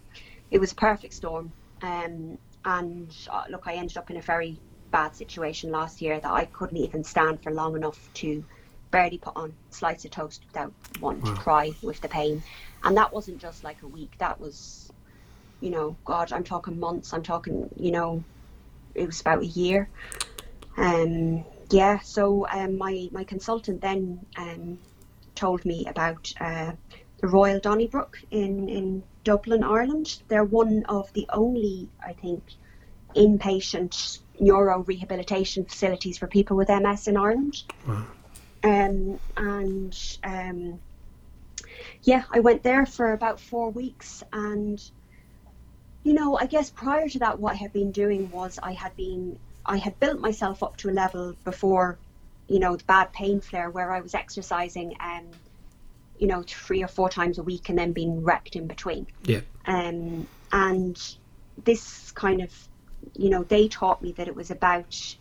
It was a perfect storm. Um, and uh, look, I ended up in a very bad situation last year that I couldn't even stand for long enough to barely put on a slice of toast without wanting wow. to cry with the pain. And that wasn't just like a week. That was, you know, God, I'm talking months. I'm talking, you know, it was about a year. Um, yeah. So um, my my consultant then um, told me about uh, the Royal Donnybrook in, in Dublin, Ireland. They're one of the only, I think, inpatient neuro rehabilitation facilities for people with MS in Ireland. Wow. Um, and um, yeah, I went there for about four weeks. And, you know, I guess prior to that, what I had been doing was I had been, I had built myself up to a level before you know, the bad pain flare where I was exercising, um, you know, three or four times a week and then being wrecked in between. Yeah. Um, and this kind of, you know, they taught me that it was about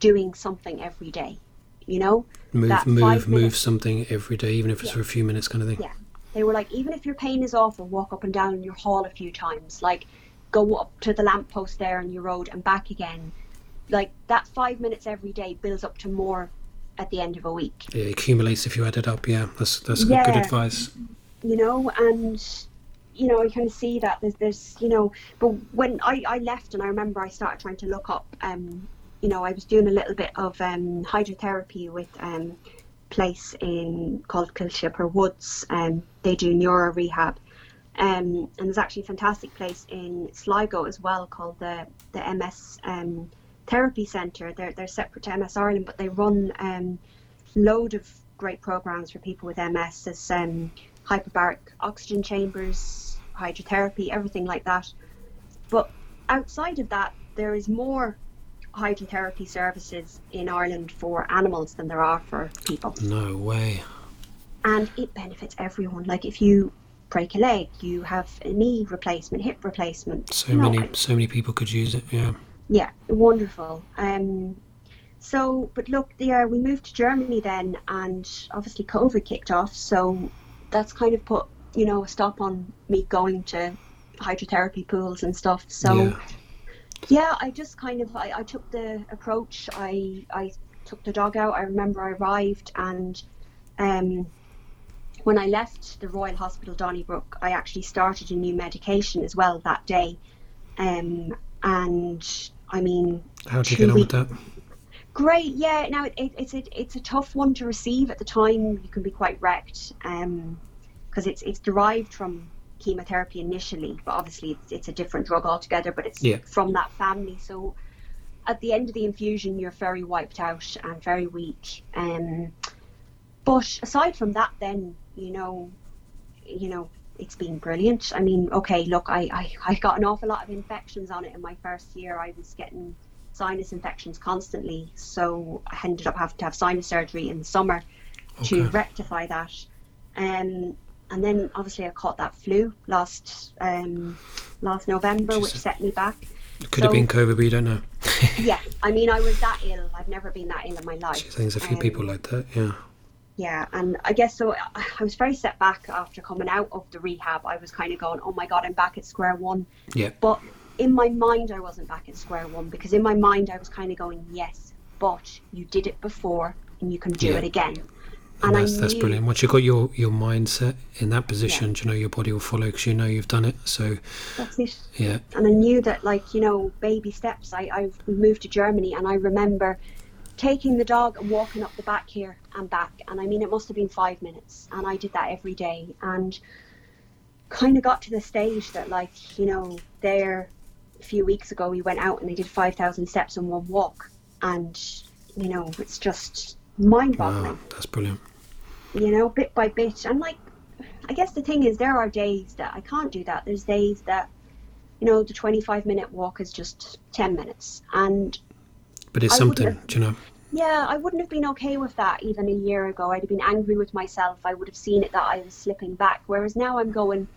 doing something every day, you know? Move, move, move something every day, even if it's yeah. for a few minutes kind of thing. Yeah. They were like, even if your pain is awful, walk up and down your hall a few times. Like, go up to the lamppost there on your road and back again like that five minutes every day builds up to more at the end of a week. It accumulates if you add it up. Yeah, that's that's yeah. good advice. You know, and you know, I kind of see that there's, there's, you know, but when I, I left and I remember I started trying to look up, um, you know, I was doing a little bit of um, hydrotherapy with um, place in called Kilshipper Woods. Um, they do neuro rehab, um, and there's actually a fantastic place in Sligo as well called the the MS um, Therapy Centre. They're they're separate to MS Ireland, but they run um, load of great programs for people with MS. There's um, hyperbaric oxygen chambers, hydrotherapy, everything like that. But outside of that, there is more hydrotherapy services in Ireland for animals than there are for people. No way. And it benefits everyone. Like if you break a leg, you have a knee replacement, hip replacement. So many, so many people could use it. Yeah. Yeah, wonderful. Um, so, but look, there we moved to Germany then, and obviously COVID kicked off. So that's kind of put you know a stop on me going to hydrotherapy pools and stuff. So. Yeah yeah, I just kind of I, I took the approach. I I took the dog out. I remember I arrived and um, when I left the Royal Hospital Donnybrook, I actually started a new medication as well that day. Um, and I mean, how did you get on with that? Great, yeah. Now it, it, it's a, it's a tough one to receive at the time. You can be quite wrecked because um, it's it's derived from chemotherapy initially, but obviously it's, it's a different drug altogether. But it's yeah. from that family, so at the end of the infusion, you're very wiped out and very weak. Um, but aside from that, then you know, you know, it's been brilliant. I mean, okay, look, I, I, I got an awful lot of infections on it in my first year. I was getting sinus infections constantly, so I ended up having to have sinus surgery in the summer okay. to rectify that. Um, and then obviously I caught that flu last um, last November, which set me back. It could so, have been COVID, but you don't know. yeah, I mean, I was that ill. I've never been that ill in my life. Think there's a few um, people like that. Yeah. Yeah, and I guess so. I was very set back after coming out of the rehab. I was kind of going, "Oh my god, I'm back at square one." Yeah. But in my mind, I wasn't back at square one because in my mind, I was kind of going, "Yes, but you did it before, and you can do yeah. it again." And, and that's, that's brilliant. Once you've got your, your mindset in that position, yeah. you know your body will follow because you know you've done it. So that's it. Yeah. And I knew that, like you know, baby steps. I I moved to Germany, and I remember taking the dog and walking up the back here and back. And I mean, it must have been five minutes, and I did that every day. And kind of got to the stage that, like you know, there a few weeks ago we went out and they did five thousand steps in one walk, and you know, it's just mind-boggling. Wow, that's brilliant you know, bit by bit. I'm like, I guess the thing is, there are days that I can't do that. There's days that, you know, the 25 minute walk is just 10 minutes. And. But it's I something, have, do you know? Yeah, I wouldn't have been okay with that even a year ago. I'd have been angry with myself. I would have seen it that I was slipping back. Whereas now I'm going,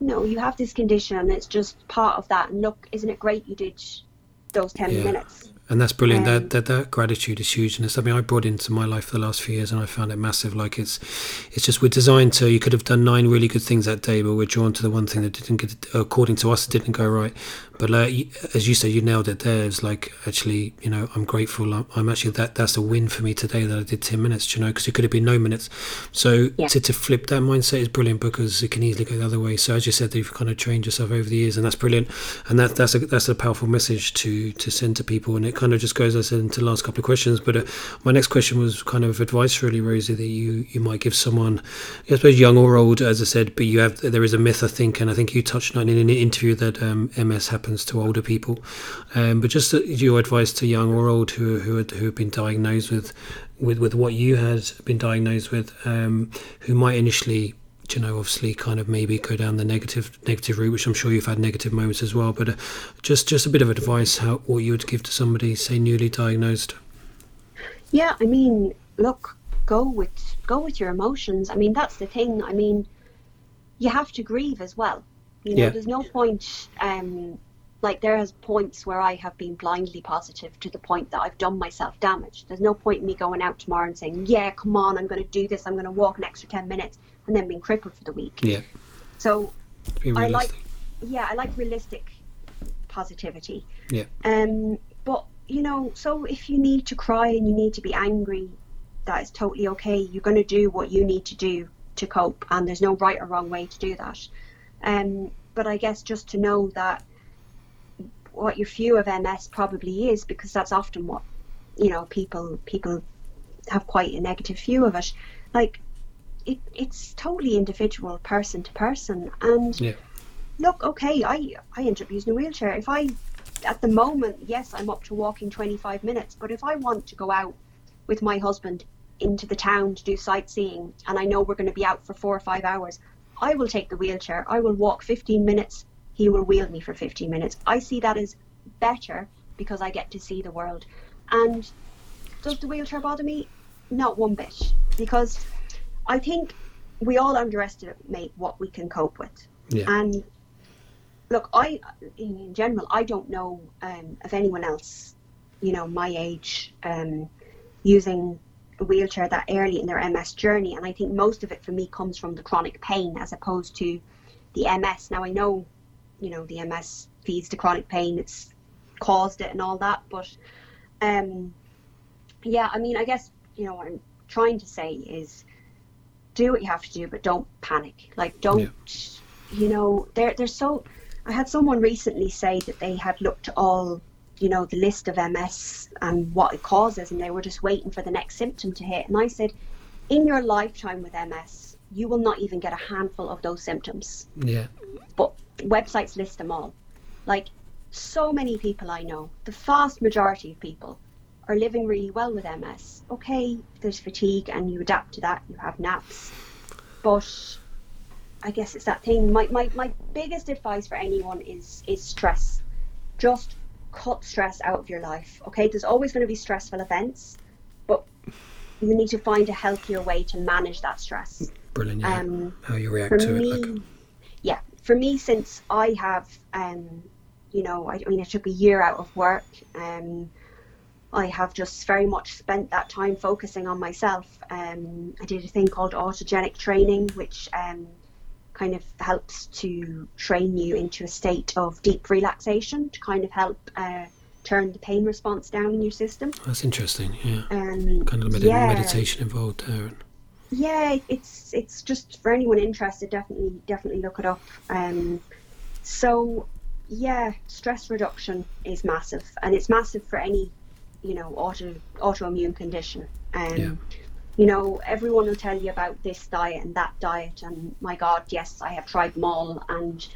no, you have this condition it's just part of that. And look, isn't it great you did those 10 yeah. minutes? And that's brilliant. Um, that, that that gratitude is huge, and it's something I brought into my life for the last few years, and I found it massive. Like it's, it's just we're designed to. You could have done nine really good things that day, but we're drawn to the one thing that didn't get, according to us, didn't go right. But uh, as you say, you nailed it there. It's like actually, you know, I'm grateful. I'm, I'm, actually that that's a win for me today that I did ten minutes. You know, because it could have been no minutes. So yeah. to, to flip that mindset is brilliant because it can easily go the other way. So as you said, you've kind of trained yourself over the years, and that's brilliant. And that that's a that's a powerful message to to send to people. And it kind of just goes, as I said, into the last couple of questions. But uh, my next question was kind of advice, really, Rosie, that you you might give someone, I suppose, young or old, as I said. But you have there is a myth, I think, and I think you touched on in an interview that um, MS happens happens to older people. Um, but just your advice to young or old who who had, who have been diagnosed with, with with what you had been diagnosed with, um, who might initially you know, obviously, kind of maybe go down the negative negative route, which I'm sure you've had negative moments as well. But uh, just just a bit of advice, how what you would give to somebody, say, newly diagnosed. Yeah, I mean, look, go with go with your emotions. I mean, that's the thing. I mean, you have to grieve as well. You know, yeah. there's no point um, like there has points where I have been blindly positive to the point that I've done myself damage. There's no point in me going out tomorrow and saying, "Yeah, come on, I'm going to do this. I'm going to walk an extra ten minutes," and then being crippled for the week. Yeah. So I like, yeah, I like realistic positivity. Yeah. Um, but you know, so if you need to cry and you need to be angry, that is totally okay. You're going to do what you need to do to cope, and there's no right or wrong way to do that. Um, but I guess just to know that what your view of MS probably is, because that's often what you know people people have quite a negative view of it. Like it, it's totally individual, person to person, and Yeah. look, okay, I I end up using a wheelchair. If I at the moment, yes, I'm up to walking 25 minutes, but if I want to go out with my husband into the town to do sightseeing and I know we're going to be out for four or five hours, I will take the wheelchair. I will walk 15 minutes. He will wheel me for 15 minutes. I see that as better because I get to see the world. And does the wheelchair bother me? Not one bit. Because I think we all underestimate what we can cope with. Yeah. And look, I, in general, I don't know um, of anyone else, you know, my age, um, using a wheelchair that early in their MS journey. And I think most of it for me comes from the chronic pain as opposed to the MS. Now, I know, you know, the MS feeds the chronic pain, it's caused it and all that. But um, yeah, I mean, I guess, you know, what I'm trying to say is do what you have to do, but don't panic. Like, don't, Yeah. you know, they're, they're so. I had someone recently say that they had looked at all, you know, the list of MS and what it causes, and they were just waiting for the next symptom to hit. And I said, in your lifetime with MS, you will not even get a handful of those symptoms. Yeah. But websites list them all. Like, so many people I know, the vast majority of people are living really well with MS. Okay, there's fatigue and you adapt to that, you have naps. But I guess it's that thing. My, my, my biggest advice for anyone is is stress. Just cut stress out of your life. Okay, there's always going to be stressful events, but you need to find a healthier way to manage that stress. Brilliant. Yeah. Um, How you react to me, it. Like, for me, since I have, um, you know, I, I mean, I took a year out of work. Um, I have just very much spent that time focusing on myself. Um, I did a thing called autogenic training, which um, kind of helps to train you into a state of deep relaxation to kind of help uh, turn the pain response down in your system. that's interesting. Yeah. Um, Kind of med- yeah. meditation involved there. Yeah it's it's just for anyone interested definitely definitely look it up. Um so yeah stress reduction is massive and it's massive for any you know auto autoimmune condition. Um Yeah. you know everyone will tell you about this diet and that diet and my god yes i have tried them all and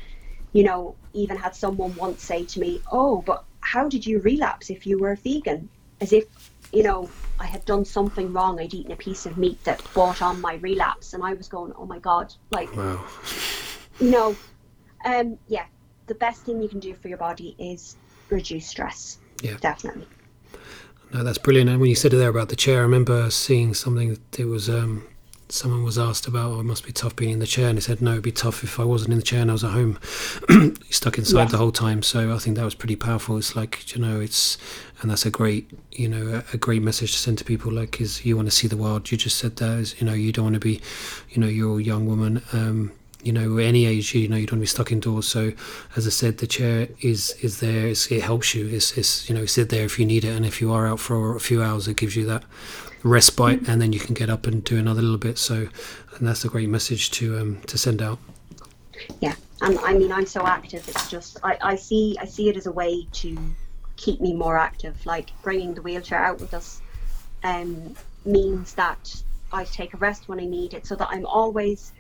you know even had someone once say to me oh but how did you relapse if you were a vegan? As if you know i had done something wrong i'd eaten a piece of meat that brought on my relapse and i was going oh my god like Wow. you know um yeah the best thing you can do for your body is reduce stress Yeah. definitely No, that's brilliant. And when you said it there about the chair, I remember seeing something that it was um, someone was asked about, oh, it must be tough being in the chair. And he said, no, it'd be tough if I wasn't in the chair and I was at home stuck inside Yeah. the whole time. So I think that was pretty powerful. It's like, you know, it's, and that's a great, you know, a, a great message to send to people. Like, is you want to see the world. You just said that, is, you know, you don't want to be, you know, you're a young woman. Um, you know, any age, you know, you don't want to be stuck indoors. So, as I said, the chair is is there. It's, it helps you. It's, it's you know, sit there if you need it, and if you are out for a few hours, it gives you that respite, and then you can get up and do another little bit. So, and that's a great message to um to send out. yeah and i mean i'm so active it's just I, I see i see it as a way to keep me more active like bringing the wheelchair out with us um, means that i take a rest when i need it so that i'm always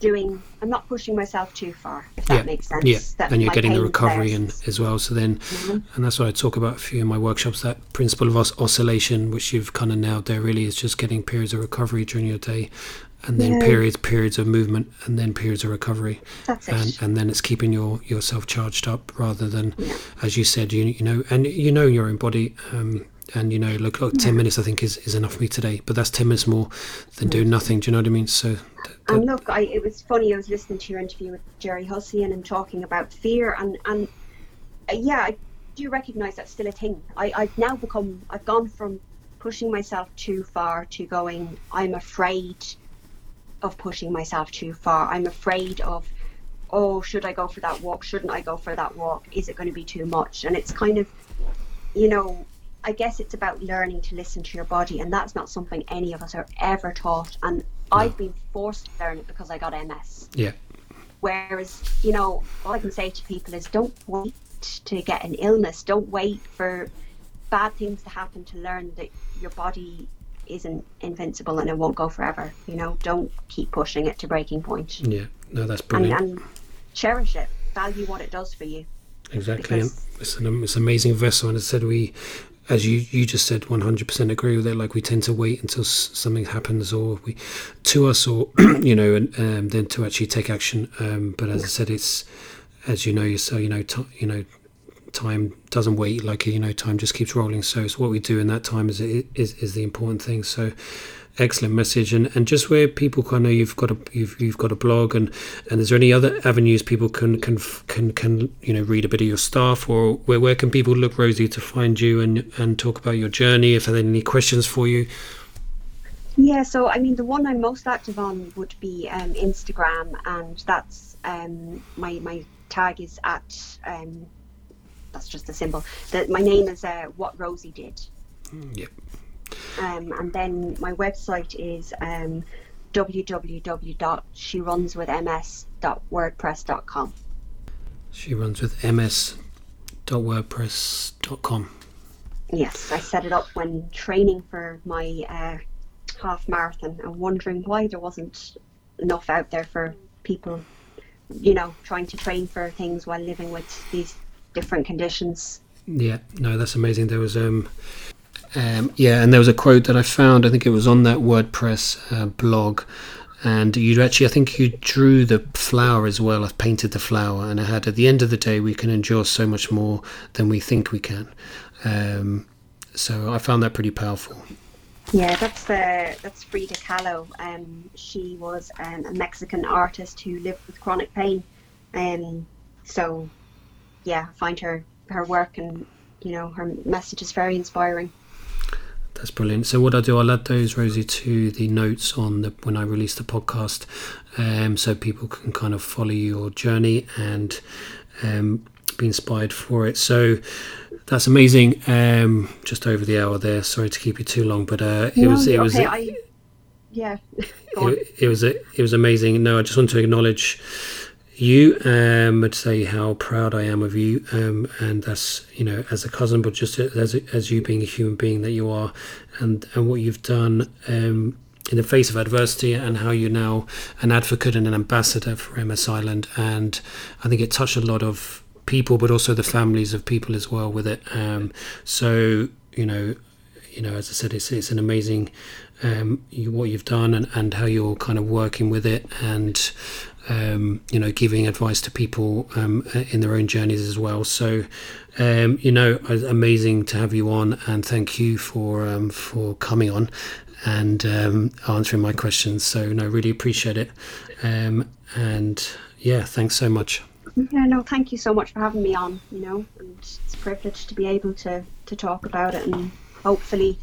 doing i'm not pushing myself too far if that yeah, makes sense yeah, that and you're getting the recovery and as well. So then, Mhm. and that's what I talk about a few in my workshops. That principle of os- oscillation, which you've kind of nailed there, really is just getting periods of recovery during your day, and then Yeah. periods periods of movement, and then periods of recovery, that's it and and then it's keeping your yourself charged up rather than, Yeah. as you said, you you know, and you know your own body. Um, and you know, look, look, ten minutes I think is, is enough for me today. But that's ten minutes more than doing nothing. Do you know what I mean? So, th- th- And look, I, it was funny. I was listening to your interview with Gerry Hussey and him talking about fear, and and uh, yeah, I do recognise that's still a thing. I, I've now become. I've gone from pushing myself too far to going. I'm afraid of pushing myself too far. I'm afraid of. Oh, should I go for that walk? Shouldn't I go for that walk? Is it going to be too much? And it's kind of, you know, I guess it's about learning to listen to your body, and that's not something any of us are ever taught. And I've been forced to learn it because I got MS. yeah, Whereas, you know, all I can say to people is don't wait to get an illness. Don't wait for bad things to happen to learn that your body isn't invincible and it won't go forever. You know, don't keep pushing it to breaking point. Yeah, no, that's brilliant. And, and cherish it. Value what it does for you. Exactly. It's an, it's an amazing vessel. And as I said, we, as you, you just said, 100% agree with it. Like we tend to wait until something happens or we, to us or, you know, and um, then to actually take action. Um, but as I said, it's, as you know, so, you know, t- you know, time doesn't wait like you know time just keeps rolling so it's what we do in that time is is, is the important thing so excellent message and and just where people kind of you've got a you've, you've got a blog and and is there any other avenues people can can can can you know read a bit of your stuff or where, where can people look rosie to find you and and talk about your journey if there are any questions for you? Yeah so i mean the one i'm most active on would be um, instagram and that's um, my my tag is at um, that's just a symbol. That my name is uh, what rosie did. Mm, yep um, and then my website is um, www.sherunswithms.wordpress.com. She runs with ms.wordpress.com. Yes, I set it up when training for my uh, half marathon and wondering why there wasn't enough out there for people, you know, trying to train for things while living with these different conditions. Yeah, no, that's amazing. There was um, um, yeah, and there was a quote that I found. I think it was on that WordPress uh, blog, and you actually, I think you drew the flower as well. I painted the flower, and I had at the end of the day, we can endure so much more than we think we can. Um, so I found that pretty powerful. Yeah, that's uh, that's Frida Kahlo. Um, she was um, a Mexican artist who lived with chronic pain. Um, so, yeah, find her her work and you know her message is very inspiring. That's brilliant. So what I'll do, I'll add those Rosie to the notes on the when I release the podcast, um, so people can kind of follow your journey and um, be inspired for it. So that's amazing. Um, just over the hour there. Sorry to keep you too long, but uh, it no, was it okay, was I, yeah. it, it, was it was amazing. No, I just want to acknowledge you um to say how proud I am of you um and that's you know as a cousin but just as as you being a human being that you are and and what you've done um in the face of adversity and how you're now an advocate and an ambassador for MS Ireland. And I think it touched a lot of people but also the families of people as well with it. Um so you know you know as I said it's it's an amazing um you, what you've done and, and how you're kind of working with it. And um, you know, giving advice to people um, in their own journeys as well. So, um, you know, amazing to have you on, and thank you for um, for coming on and um, answering my questions. So, no, really appreciate it. Um, and yeah, thanks so much. Yeah, no, thank you so much for having me on. You know, and it's a privilege to be able to to talk about it and hopefully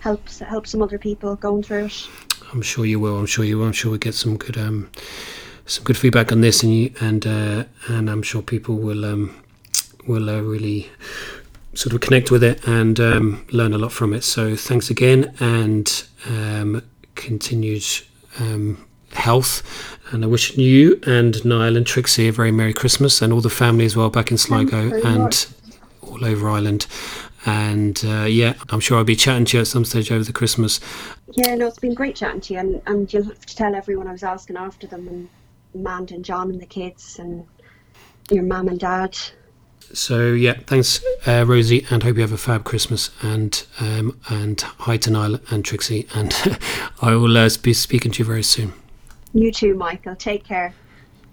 help help some other people going through it. I'm sure you will. I'm sure you will. I'm sure we'll get some good um, some good feedback on this, and you, and uh, and I'm sure people will um, will uh, really sort of connect with it and um, learn a lot from it. So thanks again, and um, continued um, health. And I wish you and Niall and Trixie a very Merry Christmas, and all the family as well back in Sligo and much. all over Ireland. And uh, yeah, I'm sure I'll be chatting to you at some stage over the Christmas. Yeah, no, it's been great chatting to you, and, and you'll have to tell everyone I was asking after them and Mand and John and the kids and your mum and dad. So yeah, thanks, uh, Rosie, and hope you have a fab Christmas. And um, and hi to Niall and Trixie, and I will uh, be speaking to you very soon. You too, Michael. Take care.